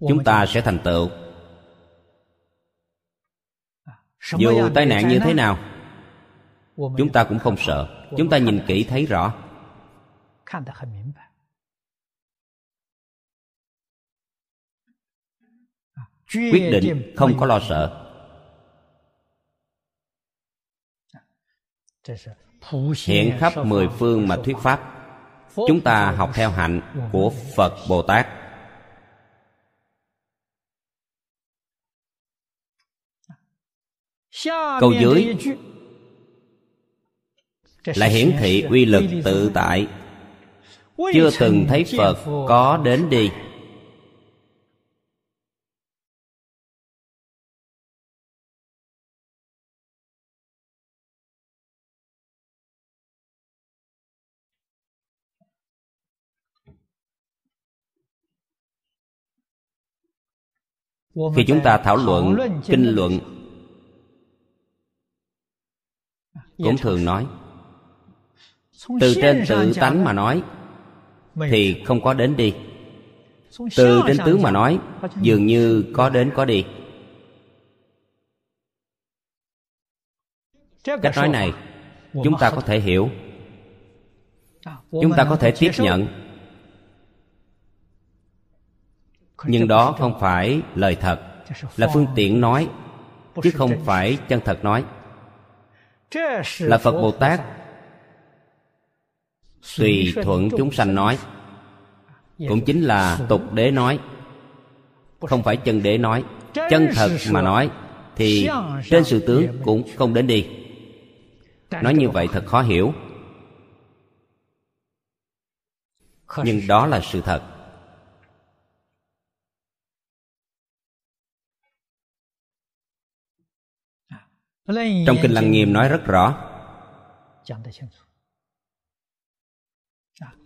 Chúng ta sẽ thành tựu. Dù tai nạn như thế nào, chúng ta cũng không sợ. Chúng ta nhìn kỹ thấy rõ. Quyết định không có lo sợ. Hiện khắp mười phương mà thuyết pháp chúng ta học theo hạnh của phật bồ tát. Câu dưới. lại hiển thị uy lực tự tại. Chưa từng thấy phật có đến đi khi chúng ta thảo luận kinh luận cũng thường nói. từ trên tự tánh mà nói thì không có đến đi. Từ trên tướng mà nói dường như có đến có đi. Cách nói này chúng ta có thể hiểu. Chúng ta có thể tiếp nhận nhưng đó không phải lời thật là phương tiện nói chứ không phải chân thật nói. Là phật bồ tát tùy thuận chúng sanh nói. Cũng chính là tục đế nói. không phải chân đế nói. Chân thật mà nói thì trên sự tướng cũng không đến đi. Nói như vậy thật khó hiểu. Nhưng đó là sự thật trong kinh lăng nghiêm nói rất rõ.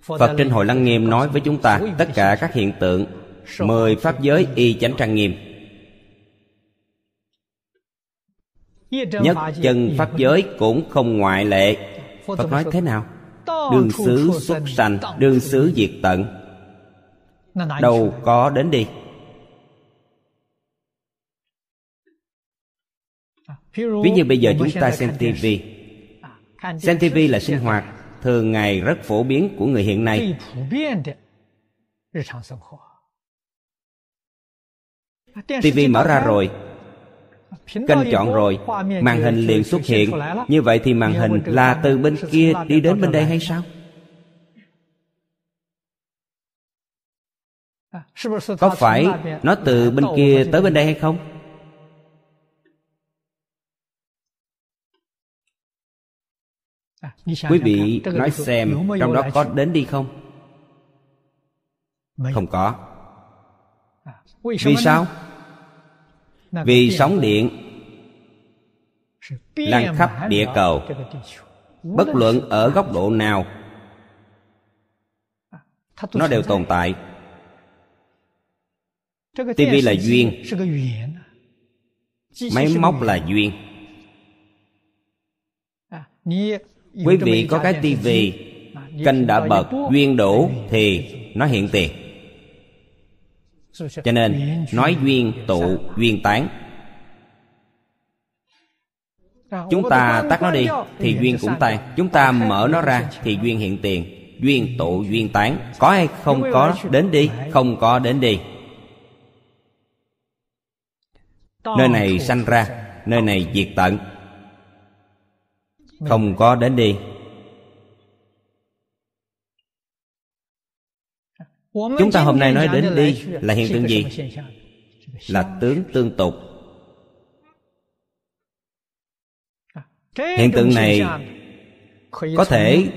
Phật trên hội lăng nghiêm nói với chúng ta tất cả các hiện tượng mười pháp giới y chánh trang nghiêm. Nhất chân pháp giới cũng không ngoại lệ. Phật nói thế nào? Đường xứ xuất sanh đường xứ diệt tận. Đâu có đến đi ví như bây giờ chúng ta xem tv xem tv là sinh hoạt thường ngày rất phổ biến của người hiện nay. Tv mở ra rồi. kênh chọn rồi. màn hình liền xuất hiện. như vậy thì màn hình là từ bên kia đi đến bên đây hay sao? có phải nó từ bên kia tới bên đây hay không quý vị nói xem trong đó có đến đi không? Không có. Vì sao? Vì sóng điện lan khắp địa cầu. bất luận ở góc độ nào nó đều tồn tại. Tivi là duyên. máy móc là duyên quý vị có cái tivi kênh đã bật duyên đủ thì nó hiện tiền. Cho nên nói duyên tụ duyên tán. Chúng ta tắt nó đi thì duyên cũng tan. chúng ta mở nó ra thì duyên hiện tiền. Duyên tụ duyên tán. có hay không có đến đi không có đến đi. Nơi này sanh ra nơi này diệt tận không có đến đi. Chúng ta hôm nay nói đến đi là hiện tượng gì? Là tướng tương tục. Hiện tượng này có thể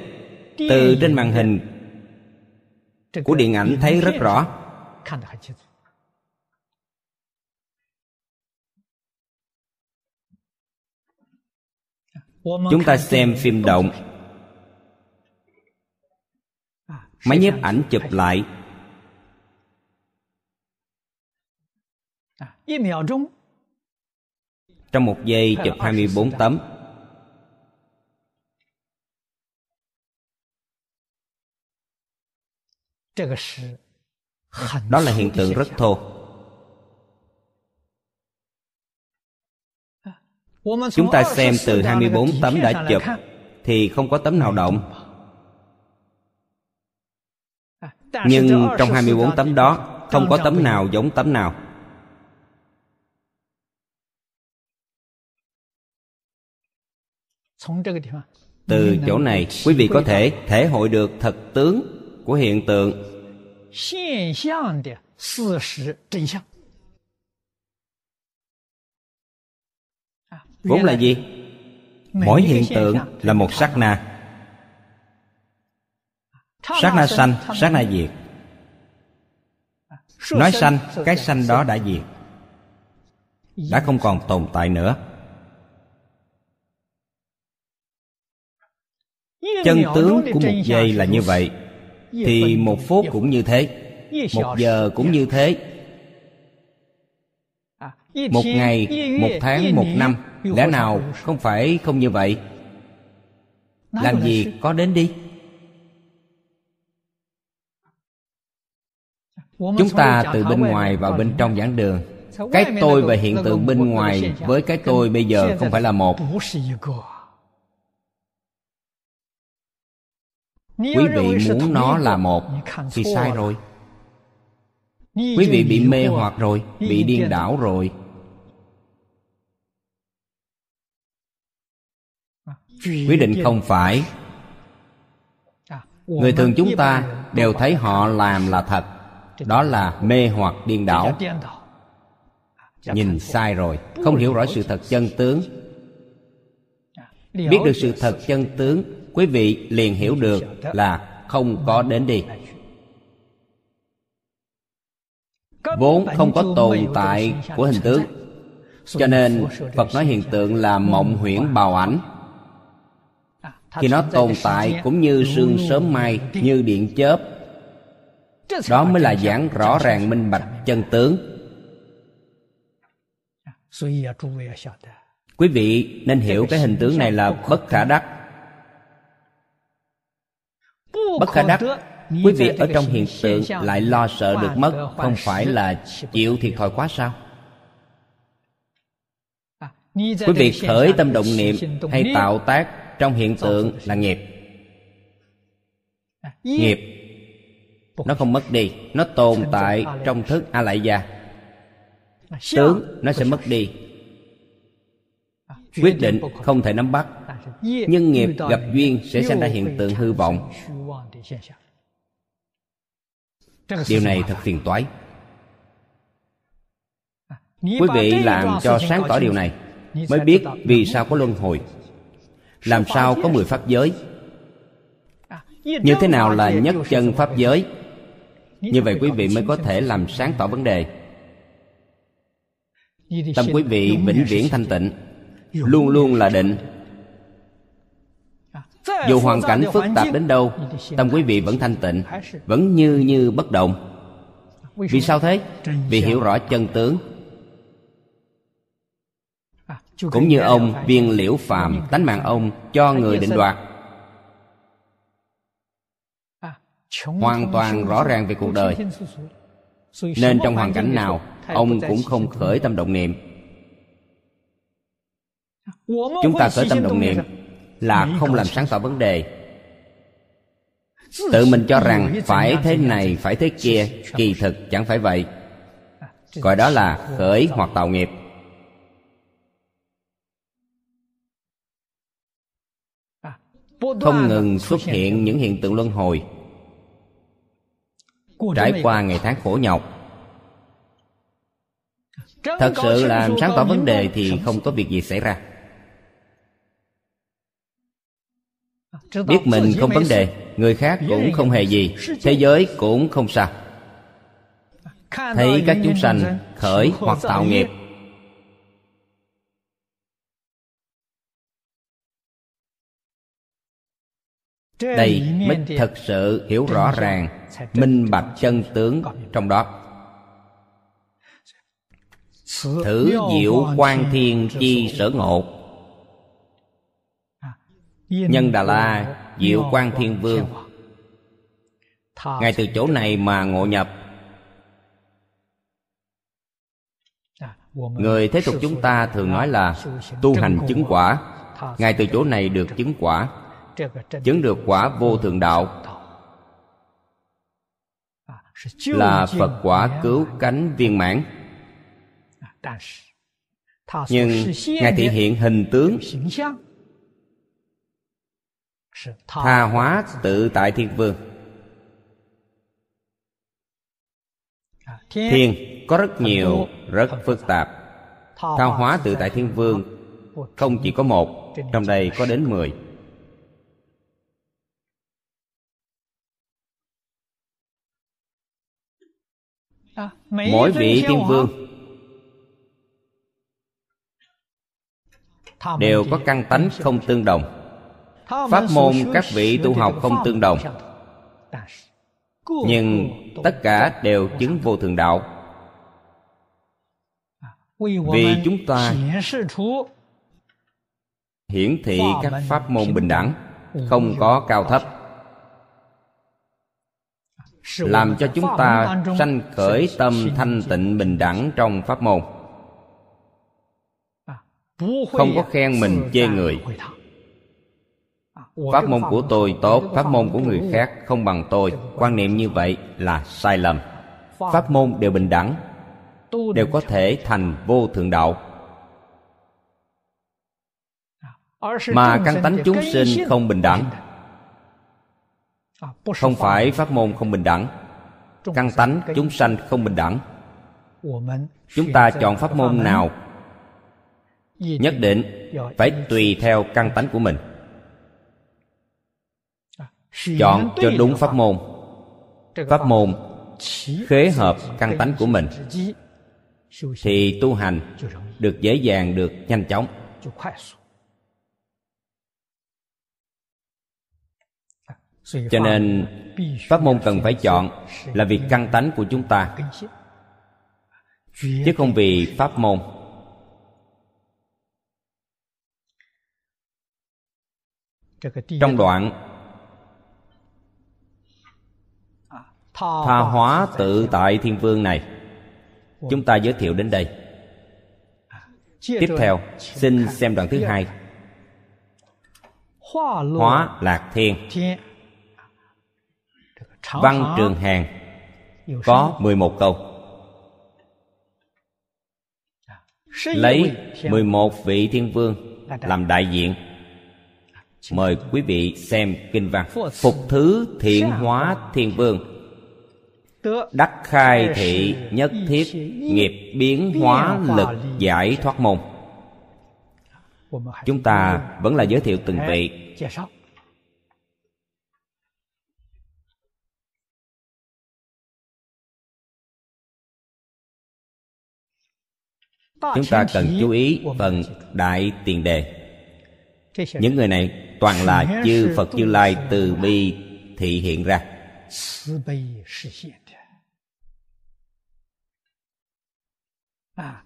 từ trên màn hình của điện ảnh thấy rất rõ chúng ta xem phim động. Máy nhiếp ảnh chụp lại. Trong một giây chụp 24 tấm. đó là hiện tượng rất thô Chúng ta xem từ 24 tấm đã chụp, Thì không có tấm nào động. Nhưng trong 24 tấm đó, Không có tấm nào giống tấm nào. Từ chỗ này, Quý vị có thể thể hội được thật tướng Của hiện tượng. Vốn là gì? Mỗi hiện tượng là một sắc na. Sát na sanh, sát na diệt. Nói sanh, cái sanh đó đã diệt. Đã không còn tồn tại nữa. Chân tướng của một giây là như vậy. Thì một phút cũng như thế. Một giờ cũng như thế. Một ngày, một tháng, một năm Lẽ nào không phải không như vậy? Làm gì có đến đi? Chúng ta từ bên ngoài vào bên trong giảng đường. Cái tôi và hiện tượng bên ngoài Với cái tôi bây giờ không phải là một. Quý vị muốn nó là một Thì sai rồi. Quý vị bị mê hoặc rồi, Bị điên đảo rồi. Quyết định không phải. Người thường chúng ta đều thấy họ làm là thật. Đó là mê hoặc điên đảo. nhìn sai rồi. Không hiểu rõ sự thật chân tướng. Biết được sự thật chân tướng quý vị liền hiểu được là không có đến đi. vốn không có tồn tại của hình tướng. cho nên phật nói hiện tượng là mộng huyễn bào ảnh khi nó tồn tại cũng như sương sớm mai như điện chớp. Đó mới là giảng rõ ràng minh bạch chân tướng. quý vị nên hiểu cái hình tướng này là bất khả đắc. Bất khả đắc quý vị ở trong hiện tượng lại lo sợ được mất không phải là chịu thiệt thòi quá sao? Quý vị khởi tâm động niệm hay tạo tác trong hiện tượng là nghiệp. Nghiệp, nó không mất đi, nó tồn tại trong thức a lại gia tướng, nó sẽ mất đi. Quyết định không thể nắm bắt, nhưng nghiệp gặp duyên sẽ sinh ra hiện tượng hư vọng. Điều này thật phiền toái. Quý vị làm cho sáng tỏ điều này, mới biết vì sao có luân hồi làm sao có mười pháp giới? Như thế nào là nhất chân pháp giới? Như vậy quý vị mới có thể làm sáng tỏ vấn đề. Tâm quý vị vĩnh viễn thanh tịnh luôn luôn là định. Dù hoàn cảnh phức tạp đến đâu tâm quý vị vẫn thanh tịnh vẫn như như bất động. Vì sao thế? vì hiểu rõ chân tướng cũng như ông viên liễu phạm tánh mạng ông cho người định đoạt. Hoàn toàn rõ ràng về cuộc đời. nên trong hoàn cảnh nào ông cũng không khởi tâm động niệm. Chúng ta khởi tâm động niệm là không làm sáng tỏ vấn đề. Tự mình cho rằng phải thế này phải thế kia kỳ thực chẳng phải vậy. Gọi đó là khởi hoặc tạo nghiệp không ngừng xuất hiện những hiện tượng luân hồi. Trải qua ngày tháng khổ nhọc. Thật sự làm sáng tỏ vấn đề thì không có việc gì xảy ra. Biết mình không vấn đề người khác cũng không hề gì thế giới cũng không sao. Thấy các chúng sanh khởi hoặc tạo nghiệp đây mới thật sự hiểu rõ ràng minh bạch chân tướng trong đó. Thử diệu quan thiên chi sở ngộ. Nhân đà la diệu quan thiên vương. ngay từ chỗ này mà ngộ nhập. Người thế tục chúng ta thường nói là tu hành chứng quả. Ngài từ chỗ này được chứng quả chứng được quả vô thượng đạo. Là phật quả cứu cánh viên mãn. Nhưng ngài thể hiện hình tướng. tha hóa tự tại thiên vương. Thiên có rất nhiều rất phức tạp. tha hóa tự tại thiên vương không chỉ có một trong đây có đến mười mỗi vị thiên vương đều có căn tánh không tương đồng. Pháp môn các vị tu học không tương đồng. Nhưng tất cả đều chứng vô thường đạo. Vì chúng ta hiển thị các pháp môn bình đẳng không có cao thấp làm cho chúng ta sanh khởi tâm thanh tịnh bình đẳng trong pháp môn. Không có khen mình chê người. pháp môn của tôi tốt pháp môn của người khác không bằng tôi. Quan niệm như vậy là sai lầm. Pháp môn đều bình đẳng đều có thể thành vô thượng đạo. Mà căn tánh chúng sinh không bình đẳng không phải pháp môn không bình đẳng. Căn tánh chúng sanh không bình đẳng. Chúng ta chọn pháp môn nào? Nhất định phải tùy theo căn tánh của mình. Chọn cho đúng pháp môn. Pháp môn khế hợp căn tánh của mình. thì tu hành được dễ dàng được nhanh chóng cho nên pháp môn cần phải chọn là vì căn tánh của chúng ta. chứ không vì pháp môn. Trong đoạn tha hóa tự tại thiên vương này chúng ta giới thiệu đến đây. Tiếp theo xin xem đoạn thứ hai. Hóa lạc thiên văn trường hàng. Có 11 câu. Lấy 11 vị thiên vương làm đại diện. Mời quý vị xem kinh văn. Phục thứ thiện hóa thiên vương. Đắc khai thị nhất thiết nghiệp biến hóa lực giải thoát môn. Chúng ta vẫn là giới thiệu từng vị chúng ta cần chú ý phần đại tiền đề. Những người này toàn là chư phật như lai từ bi thị hiện ra.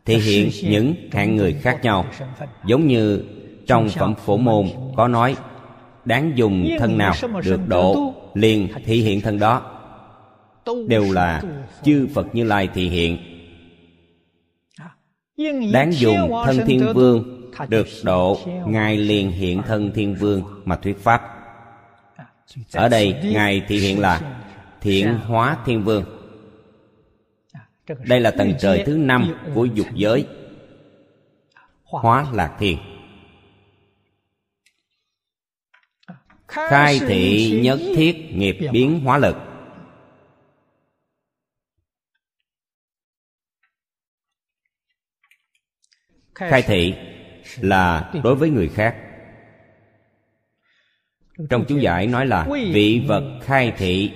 Thể hiện những hạng người khác nhau, giống như trong phẩm phổ môn có nói, đáng dùng thân nào được độ liền thị hiện thân đó. Đều là chư phật như lai thị hiện đáng dùng thân thiên vương được độ ngài liền hiện thân thiên vương mà thuyết pháp. Ở đây ngài thị hiện là thiện hóa thiên vương. Đây là tầng trời thứ năm của dục giới. Hóa lạc thiên khai thị nhất thiết nghiệp biến hóa lực khai thị là đối với người khác. Trong chú giải nói là vị vật khai thị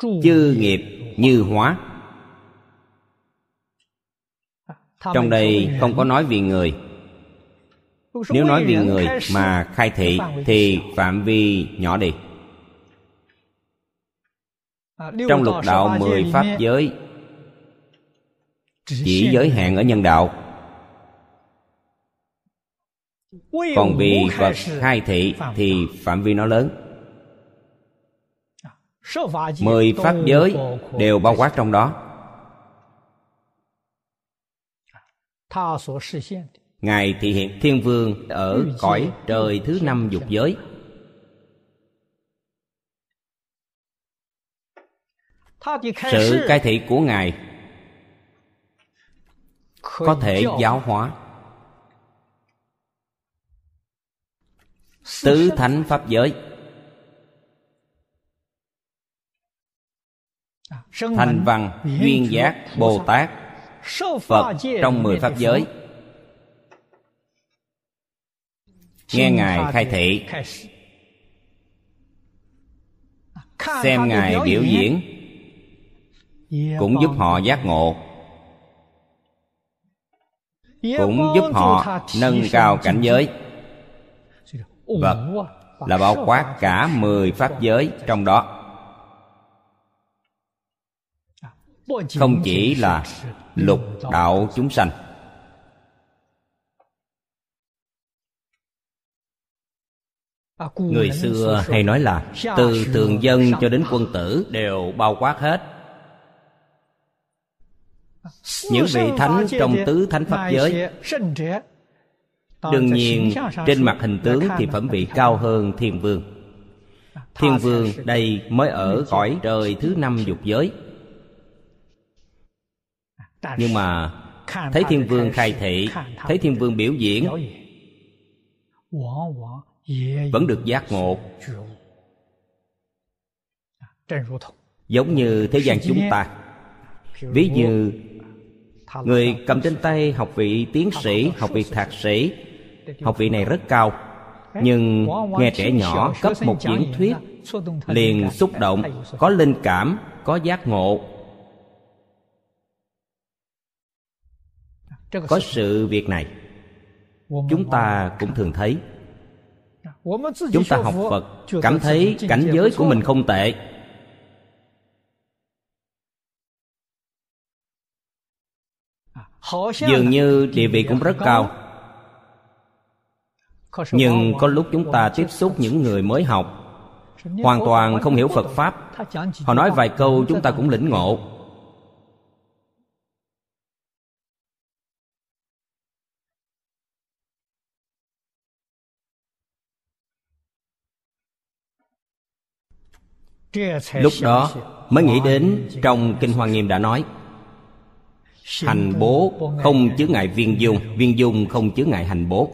chư nghiệp như hóa. Trong đây không có nói vì người. Nếu nói vì người mà khai thị thì phạm vi nhỏ đi. Trong lục đạo mười pháp giới, chỉ giới hạn ở nhân đạo còn vì vật khai thị thì phạm vi nó lớn. Mười pháp giới đều bao quát trong đó. Ngài thị hiện thiên vương ở cõi trời thứ năm dục giới. Sự cai thị của ngài có thể giáo hóa tứ thánh pháp giới. Thanh văn duyên giác bồ tát phật trong mười pháp giới. Nghe ngài khai thị. Xem ngài biểu diễn. cũng giúp họ giác ngộ. Cũng giúp họ nâng cao cảnh giới vật là bao quát cả mười pháp giới trong đó. Không chỉ là lục đạo chúng sanh. Người xưa hay nói là từ thường dân cho đến quân tử đều bao quát hết. Những vị thánh trong tứ thánh pháp giới đương nhiên trên mặt hình tướng thì phẩm vị cao hơn thiên vương. Thiên vương đây mới ở cõi trời thứ năm dục giới. Nhưng mà thấy thiên vương khai thị thấy thiên vương biểu diễn vẫn được giác ngộ. Giống như thế gian chúng ta. Ví như người cầm trên tay học vị tiến sĩ học vị thạc sĩ học vị này rất cao, nhưng nghe trẻ nhỏ cấp một diễn thuyết, liền xúc động, có linh cảm, có giác ngộ. Có sự việc này, chúng ta cũng thường thấy. Chúng ta học phật, cảm thấy cảnh giới của mình không tệ. Dường như địa vị cũng rất cao nhưng có lúc chúng ta tiếp xúc những người mới học. Hoàn toàn không hiểu phật pháp. Họ nói vài câu chúng ta cũng lĩnh ngộ. Lúc đó mới nghĩ đến trong kinh hoa nghiêm đã nói hành bố không chứa ngại viên dung viên dung không chứa ngại hành bố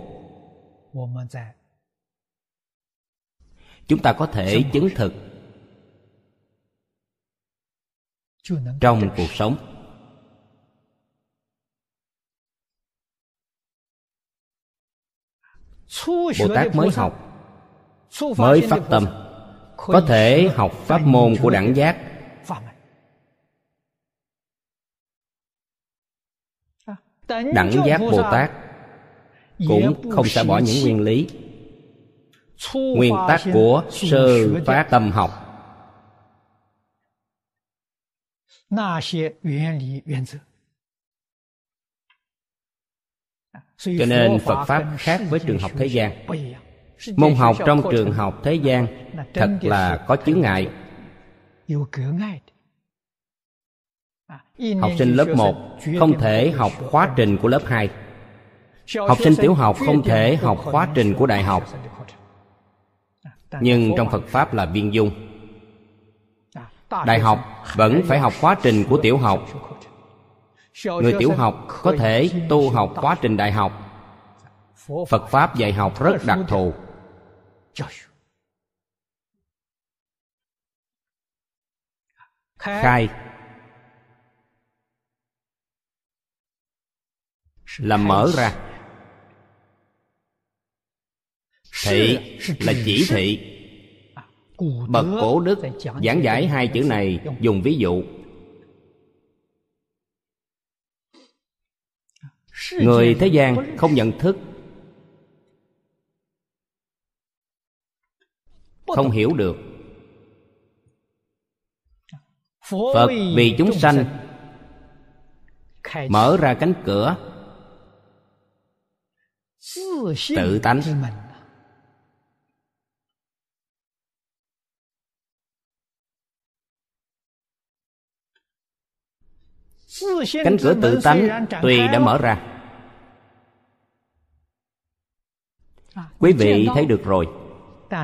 chúng ta có thể chứng thực trong cuộc sống. Bồ tát mới học mới phát tâm có thể học pháp môn của đẳng giác. Đẳng giác bồ tát cũng không sẽ bỏ những nguyên lý nguyên tắc của sơ phát tâm học. Cho nên phật pháp khác với trường học thế gian. môn học trong trường học thế gian thật là có chướng ngại. Học sinh lớp 1 không thể học khóa trình của lớp 2 học sinh tiểu học không thể học khóa trình của đại học. Nhưng trong phật pháp là viên dung. Đại học vẫn phải học khóa trình của tiểu học. Người tiểu học có thể tu học khóa trình đại học. Phật pháp dạy học rất đặc thù. Khai. Là mở ra. Thị là chỉ thị. Bậc cổ đức giảng giải hai chữ này dùng ví dụ. Người thế gian không nhận thức không hiểu được. Phật vì chúng sanh mở ra cánh cửa tự tánh cánh cửa tự tánh tuy đã mở ra. Quý vị thấy được rồi,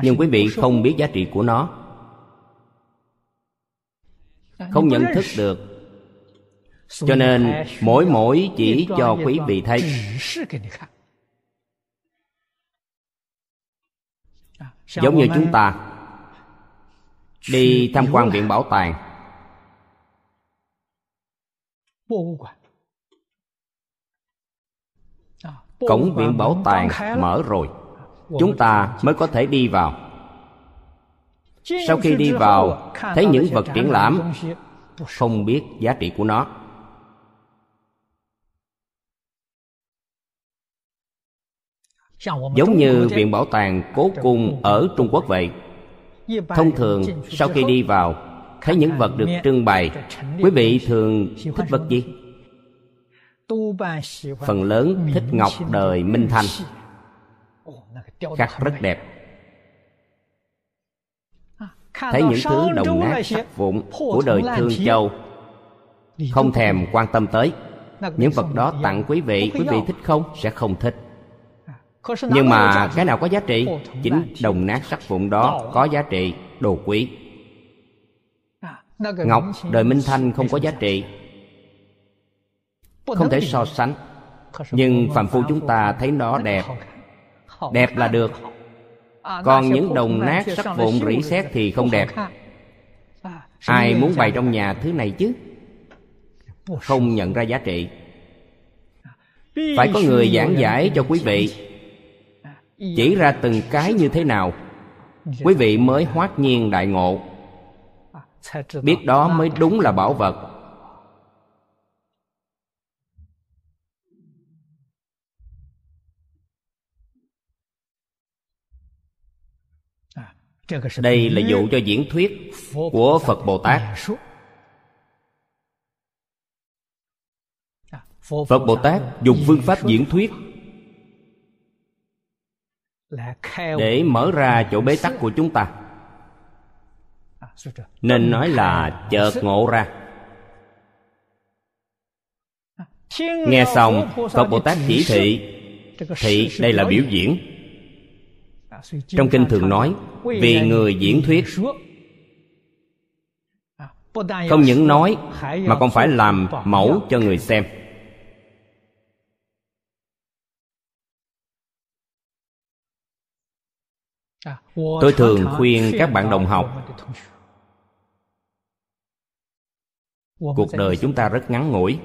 nhưng quý vị không biết giá trị của nó. Không nhận thức được. Cho nên mỗi mỗi chỉ cho quý vị thấy. Giống như chúng ta đi tham quan viện bảo tàng cổng viện bảo tàng mở rồi. Chúng ta mới có thể đi vào. Sau khi đi vào thấy những vật triển lãm không biết giá trị của nó. Giống như viện bảo tàng cố cung ở trung quốc vậy. Thông thường sau khi đi vào thấy những vật được trưng bày, quý vị thường thích vật gì? Phần lớn thích ngọc đời minh thanh. Khắc rất đẹp. Thấy những thứ đồng nát sắc vụn của đời thương châu. Không thèm quan tâm tới. Những vật đó tặng quý vị quý vị thích không? Sẽ không thích. Nhưng mà cái nào có giá trị? Chính đồng nát sắc vụn đó có giá trị đồ quý ngọc đời minh thanh không có giá trị. Không thể so sánh nhưng phàm phu chúng ta thấy nó đẹp. đẹp là được. Còn những đồng nát sắc vụn rỉ sét thì không đẹp. ai muốn bày trong nhà thứ này chứ? Không nhận ra giá trị. Phải có người giảng giải cho quý vị. chỉ ra từng cái như thế nào quý vị mới hoát nhiên đại ngộ biết đó mới đúng là bảo vật. Đây là dụ cho diễn thuyết của phật bồ tát. Phật bồ tát dùng phương pháp diễn thuyết để mở ra chỗ bế tắc của chúng ta nên nói là chợt ngộ ra. Nghe xong phật bồ tát chỉ thị thị đây là biểu diễn. Trong kinh thường nói vì người diễn thuyết không những nói mà còn phải làm mẫu cho người xem. Tôi thường khuyên các bạn đồng học cuộc đời chúng ta rất ngắn ngủi.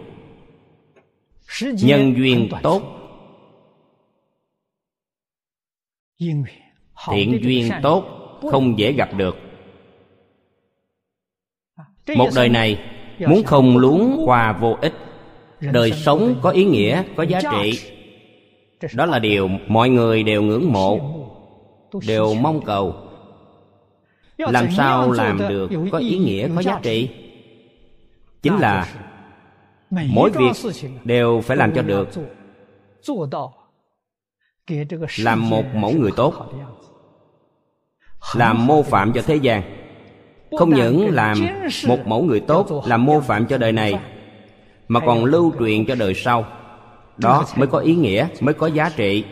Nhân duyên tốt. Thiện duyên tốt không dễ gặp được. Một đời này muốn không luống qua vô ích. Đời sống có ý nghĩa có giá trị. đó là điều mọi người đều ngưỡng mộ đều mong cầu. Làm sao làm được có ý nghĩa có giá trị chính là mỗi việc đều phải làm cho được, làm một mẫu người tốt, làm mô phạm cho thế gian. Không những làm một mẫu người tốt, làm mô phạm cho đời này, mà còn lưu truyền cho đời sau. Đó mới có ý nghĩa, mới có giá trị.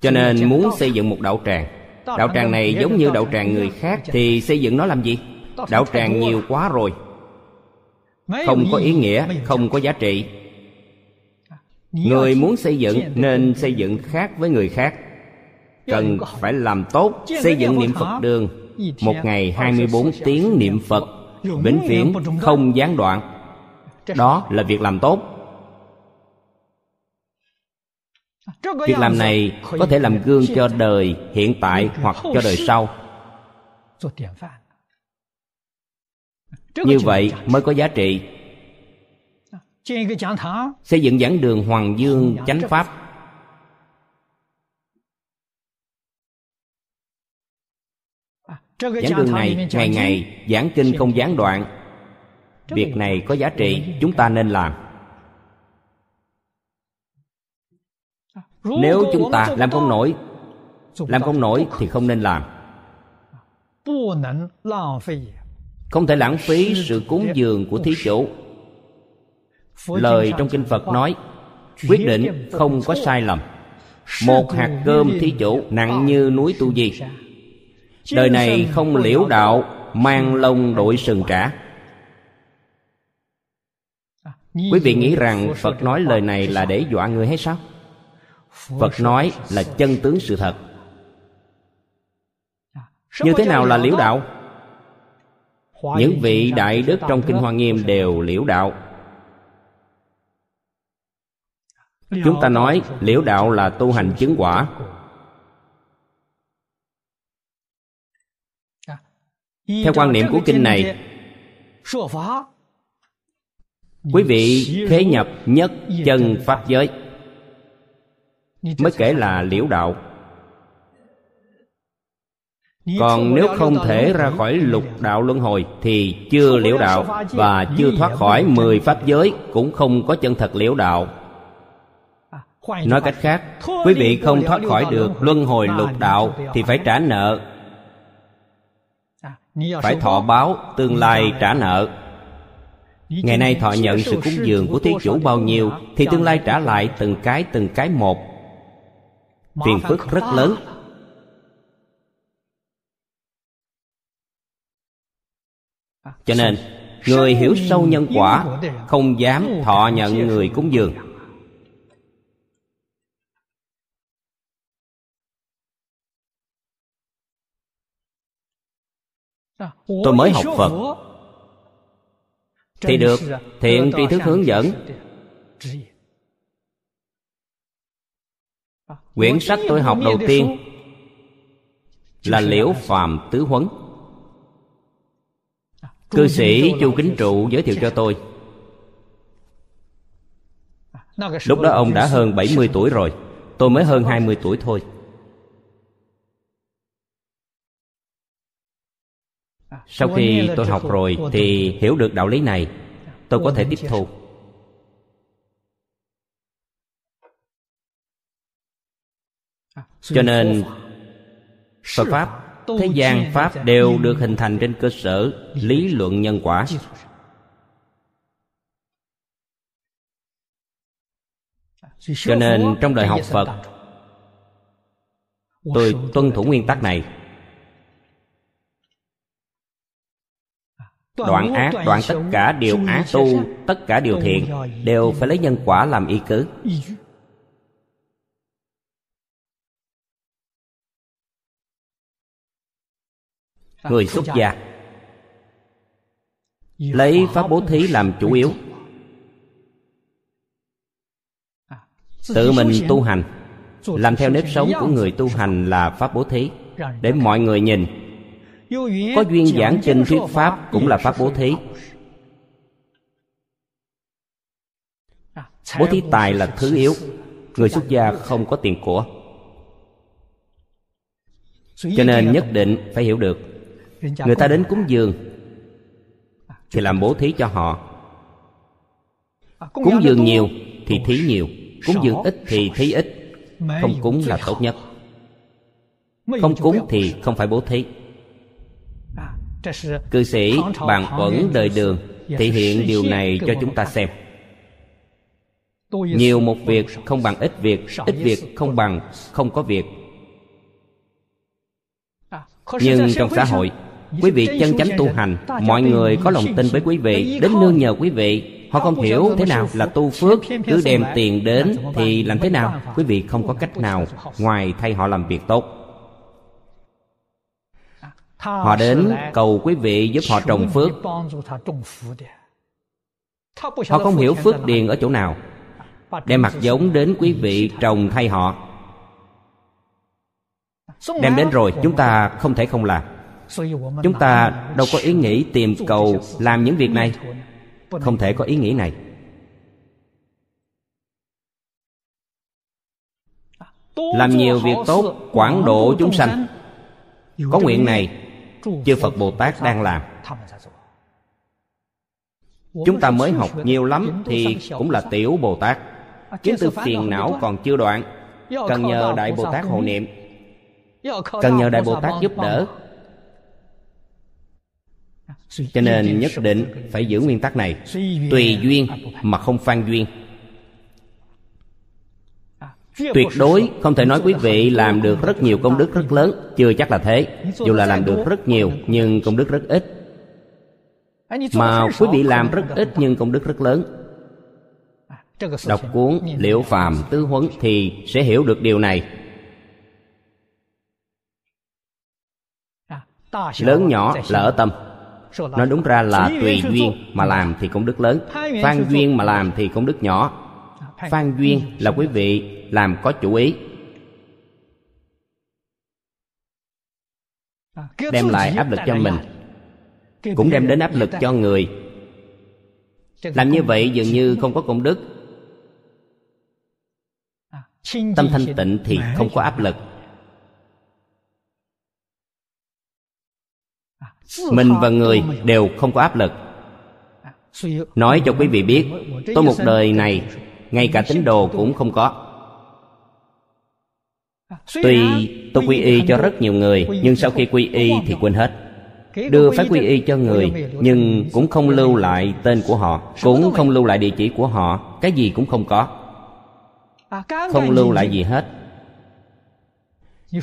Cho nên muốn xây dựng một đạo tràng đạo tràng này giống như đạo tràng người khác thì xây dựng nó làm gì? Đạo tràng nhiều quá rồi. Không có ý nghĩa không có giá trị. người muốn xây dựng nên xây dựng khác với người khác. Cần phải làm tốt xây dựng niệm phật đường. Một ngày 24 tiếng niệm phật. Vĩnh viễn không gián đoạn. Đó là việc làm tốt việc làm này có thể làm gương cho đời hiện tại hoặc cho đời sau. Như vậy mới có giá trị. Xây dựng giảng đường hoàng dương chánh pháp. Giảng đường này ngày ngày giảng kinh không gián đoạn. Việc này có giá trị, chúng ta nên làm. Nếu chúng ta làm không nổi làm không nổi thì không nên làm. Không thể lãng phí sự cúng dường của thí chủ. Lời trong kinh phật nói quyết định không có sai lầm. Một hạt cơm thí chủ nặng như núi tu di. Đời này không liễu đạo mang lông đội sừng trả quý vị nghĩ rằng phật nói lời này là để dọa người hay sao phật nói là chân tướng sự thật. Như thế nào là liễu đạo? Những vị đại đức trong kinh hoa nghiêm đều liễu đạo. Chúng ta nói liễu đạo là tu hành chứng quả. Theo quan niệm của kinh này, quý vị thế nhập nhất chân pháp giới mới kể là liễu đạo. Còn nếu không thể ra khỏi lục đạo. luân hồi thì chưa liễu đạo và chưa thoát khỏi mười pháp giới cũng không có chân thật liễu đạo. Nói cách khác quý vị không thoát khỏi được luân hồi lục đạo thì phải trả nợ. Phải thọ báo tương lai trả nợ. Ngày nay thọ nhận sự cúng dường của thí chủ bao nhiêu thì tương lai trả lại từng cái từng cái một phiền phức rất lớn. Cho nên người hiểu sâu nhân quả không dám thọ nhận người cúng dường. tôi mới học phật. thì được thiện tri thức hướng dẫn quyển sách tôi học đầu tiên là liễu phàm tứ huấn. Cư sĩ chu kính trụ giới thiệu cho tôi. Lúc đó ông đã hơn 70 tuổi rồi. Tôi mới hơn 20 tuổi thôi. Sau khi tôi học rồi thì hiểu được đạo lý này tôi có thể tiếp thu cho nên phật pháp thế gian pháp đều được hình thành trên cơ sở lý luận nhân quả. Cho nên trong đời học phật tôi tuân thủ nguyên tắc này. đoạn ác đoạn tất cả điều ác tu tất cả điều thiện đều phải lấy nhân quả làm y cứ người xuất gia. lấy pháp bố thí làm chủ yếu. Tự mình tu hành làm theo nếp sống của người tu hành là pháp bố thí để mọi người nhìn. Có duyên giảng kinh thuyết pháp cũng là pháp bố thí. bố thí tài là thứ yếu. người xuất gia không có tiền của. Cho nên nhất định phải hiểu được người ta đến cúng dường thì làm bố thí cho họ. Cúng dường nhiều thì thí nhiều cúng dường ít thì thí ít. Không cúng là tốt nhất. Không cúng thì không phải bố thí. Cư sĩ bàn quẩn đời đường thể hiện điều này cho chúng ta xem. Nhiều một việc không bằng ít việc ít việc không bằng không có việc. Nhưng trong xã hội quý vị chân chánh tu hành, mọi người có lòng tin với quý vị, đến nương nhờ quý vị. Họ không hiểu thế nào là tu phước, cứ đem tiền đến thì làm thế nào? Quý vị không có cách nào ngoài thay họ làm việc tốt. Họ đến cầu quý vị giúp họ trồng phước. Họ không hiểu phước điền ở chỗ nào, đem mặt giống đến quý vị trồng thay họ. Đem đến rồi, chúng ta không thể không làm chúng ta đâu có ý nghĩ tìm cầu làm những việc này. Không thể có ý nghĩ này. Làm nhiều việc tốt quảng độ chúng sanh. Có nguyện này, chư phật bồ tát đang làm. Chúng ta mới học nhiều lắm thì cũng là tiểu bồ tát. Kiến tư phiền não còn chưa đoạn. Cần nhờ đại bồ tát hộ niệm. Cần nhờ đại bồ tát giúp đỡ cho nên nhất định phải giữ nguyên tắc này. Tùy duyên mà không phan duyên. Tuyệt đối không thể nói quý vị làm được rất nhiều công đức rất lớn. Chưa chắc là thế. Dù là làm được rất nhiều, nhưng công đức rất ít. Mà quý vị làm rất ít, nhưng công đức rất lớn. Đọc cuốn liễu phàm tứ huấn thì sẽ hiểu được điều này. Lớn nhỏ là ở tâm nói đúng ra là tùy duyên mà làm thì công đức lớn phan duyên mà làm thì công đức nhỏ. Phan duyên là quý vị làm có chủ ý. Đem lại áp lực cho mình. Cũng đem đến áp lực cho người. Làm như vậy dường như không có công đức. Tâm thanh tịnh thì không có áp lực mình và người đều không có áp lực. Nói cho quý vị biết tôi một đời này ngay cả tín đồ cũng không có. Tuy tôi quy y cho rất nhiều người nhưng sau khi quy y thì quên hết. Đưa phái quy y cho người nhưng cũng không lưu lại tên của họ cũng không lưu lại địa chỉ của họ cái gì cũng không có. Không lưu lại gì hết.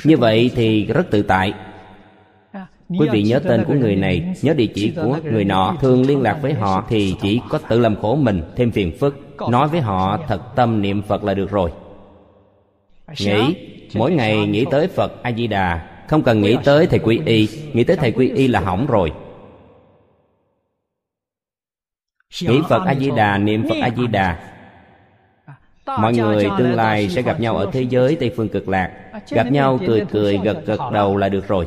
Như vậy thì rất tự tại quý vị nhớ tên của người này, nhớ địa chỉ của người nọ. Thường liên lạc với họ thì chỉ có tự làm khổ mình, thêm phiền phức. Nói với họ thật tâm niệm phật là được rồi. Nghĩ, mỗi ngày nghĩ tới phật a di đà không cần nghĩ tới thầy quy y, nghĩ tới thầy quy y là hỏng rồi. Nghĩ phật a di đà niệm phật a di đà mọi người tương lai sẽ gặp nhau ở thế giới tây phương cực lạc. Gặp nhau cười cười, gật gật đầu là được rồi.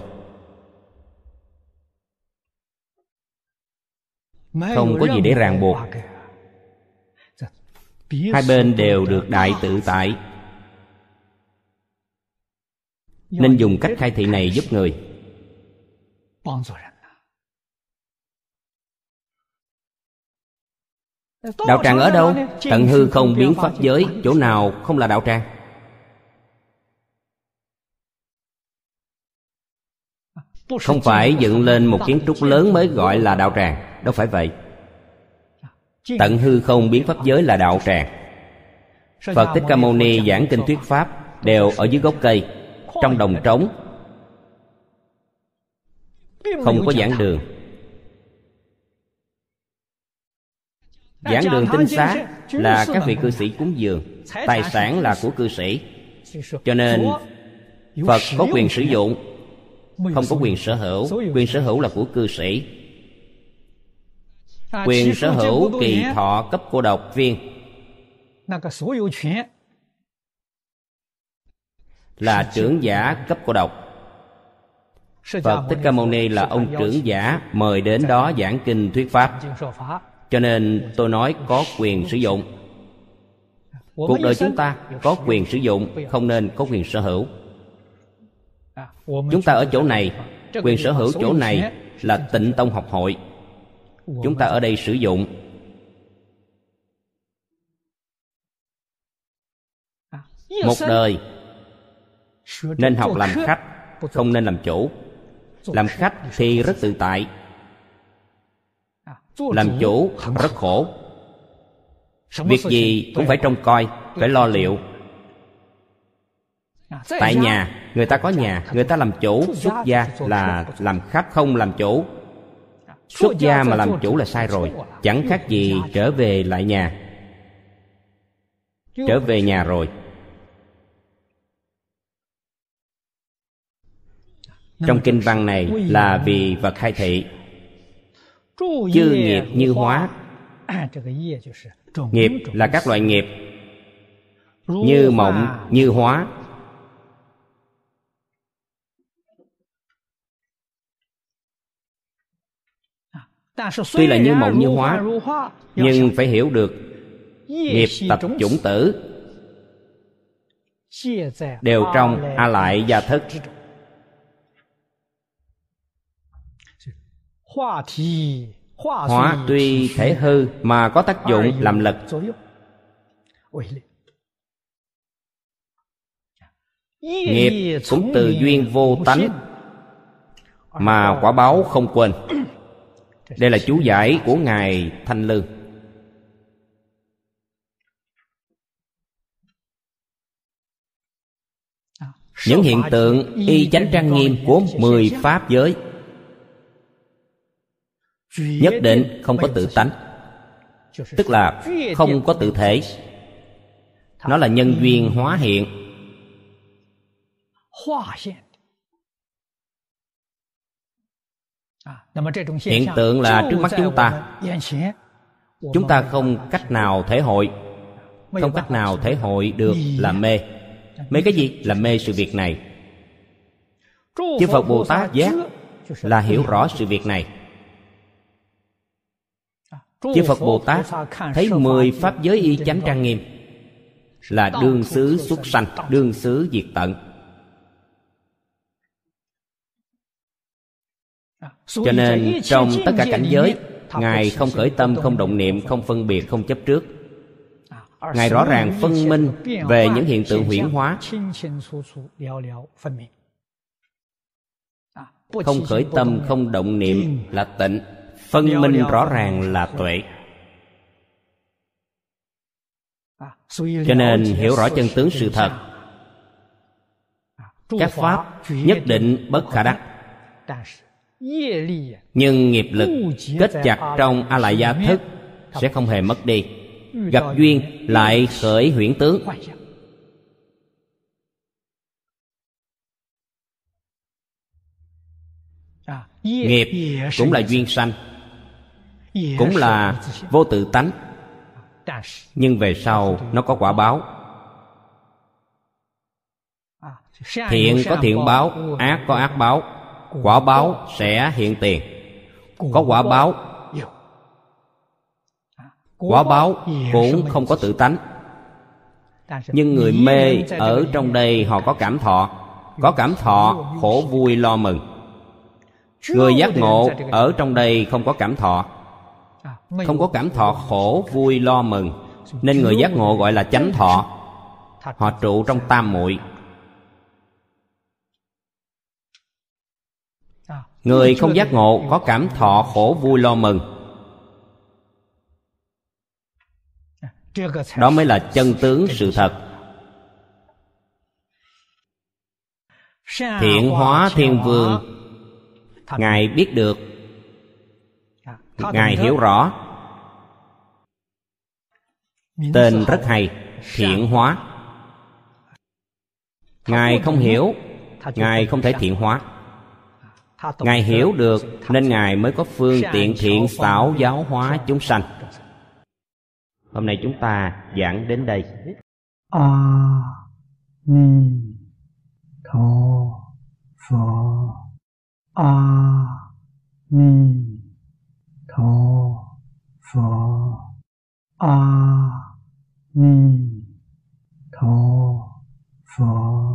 Không có gì để ràng buộc. hai bên đều được đại tự tại. Nên dùng cách khai thị này giúp người. Đạo tràng ở đâu? tận hư không biến pháp giới chỗ nào không là đạo tràng? Không phải dựng lên một kiến trúc lớn mới gọi là đạo tràng đâu phải vậy. Tận hư không biến pháp giới là đạo tràng. Phật thích ca mâu ni giảng kinh thuyết pháp đều ở dưới gốc cây trong đồng trống. Không có giảng đường. Giảng đường tinh xá là các vị cư sĩ cúng dường tài sản là của cư sĩ. Cho nên phật có quyền sử dụng không có quyền sở hữu. Quyền sở hữu là của cư sĩ quyền sở hữu kỳ thọ cấp cô độc viên. là trưởng giả cấp cô độc. Phật Thích Ca Mâu Ni là ông trưởng giả mời đến đó giảng kinh thuyết pháp. Cho nên tôi nói có quyền sử dụng. Cuộc đời chúng ta có quyền sử dụng Không nên có quyền sở hữu. Chúng ta ở chỗ này Quyền sở hữu chỗ này là tịnh tông học hội Chúng ta ở đây sử dụng. Một đời. Nên học làm khách không nên làm chủ làm khách thì rất tự tại. làm chủ rất khổ. việc gì cũng phải trông coi phải lo liệu. tại nhà người ta có nhà người ta làm chủ xuất gia là làm khách không làm chủ xuất gia mà làm chủ là sai rồi, chẳng khác gì trở về lại nhà. Trở về nhà rồi. Trong kinh văn này là vì vật khai thị. Chư nghiệp như hóa. Nghiệp là các loại nghiệp. Như mộng, như hóa. Tuy là như mộng như hóa, nhưng phải hiểu được nghiệp tập chủng tử đều trong a lại gia thức hóa tuy thể hư mà có tác dụng làm lực. Nghiệp cũng từ duyên vô tánh mà quả báo không quên đây là chú giải của ngài thanh lương những hiện tượng y chánh trang nghiêm của mười pháp giới nhất định không có tự tánh, tức là không có tự thể. Nó là nhân duyên hóa hiện. Hiện tượng là trước mắt chúng ta. chúng ta không cách nào thể hội. Không cách nào thể hội được là mê. Mê cái gì. là mê sự việc này. Chư phật bồ tát giác là hiểu rõ sự việc này. Chư phật bồ tát thấy mười pháp giới y chánh trang nghiêm là đương xứ xuất sanh đương xứ diệt tận cho nên trong tất cả cảnh giới ngài không khởi tâm không động niệm không phân biệt không chấp trước. Ngài rõ ràng phân minh về những hiện tượng huyễn hóa. không khởi tâm không động niệm là tịnh. Phân minh rõ ràng là tuệ. Cho nên hiểu rõ chân tướng sự thật. các pháp nhất định bất khả đắc nhưng nghiệp lực kết chặt trong a lại gia thức sẽ không hề mất đi. Gặp duyên lại khởi huyễn tướng. Nghiệp cũng là duyên sanh. Cũng là vô tự tánh. Nhưng về sau nó có quả báo. Thiện có thiện báo ác có ác báo quả báo sẽ hiện tiền. Có quả báo. quả báo cũng không có tự tánh. Nhưng người mê ở trong đây họ có cảm thọ. Có cảm thọ khổ vui lo mừng. Người giác ngộ ở trong đây không có cảm thọ. Không có cảm thọ khổ vui lo mừng. Nên người giác ngộ gọi là chánh thọ. họ trụ trong tam muội người không giác ngộ, có cảm thọ khổ vui lo mừng. Đó mới là chân tướng sự thật. Thiện hóa thiên vương, ngài biết được. Ngài hiểu rõ. Tên rất hay, thiện hóa. Ngài không hiểu, ngài không thể thiện hóa ngài hiểu được nên ngài mới có phương tiện thiện xảo giáo hóa chúng sanh. Hôm nay chúng ta giảng đến đây. A ni tho pho. A ni tho pho. A ni tho pho.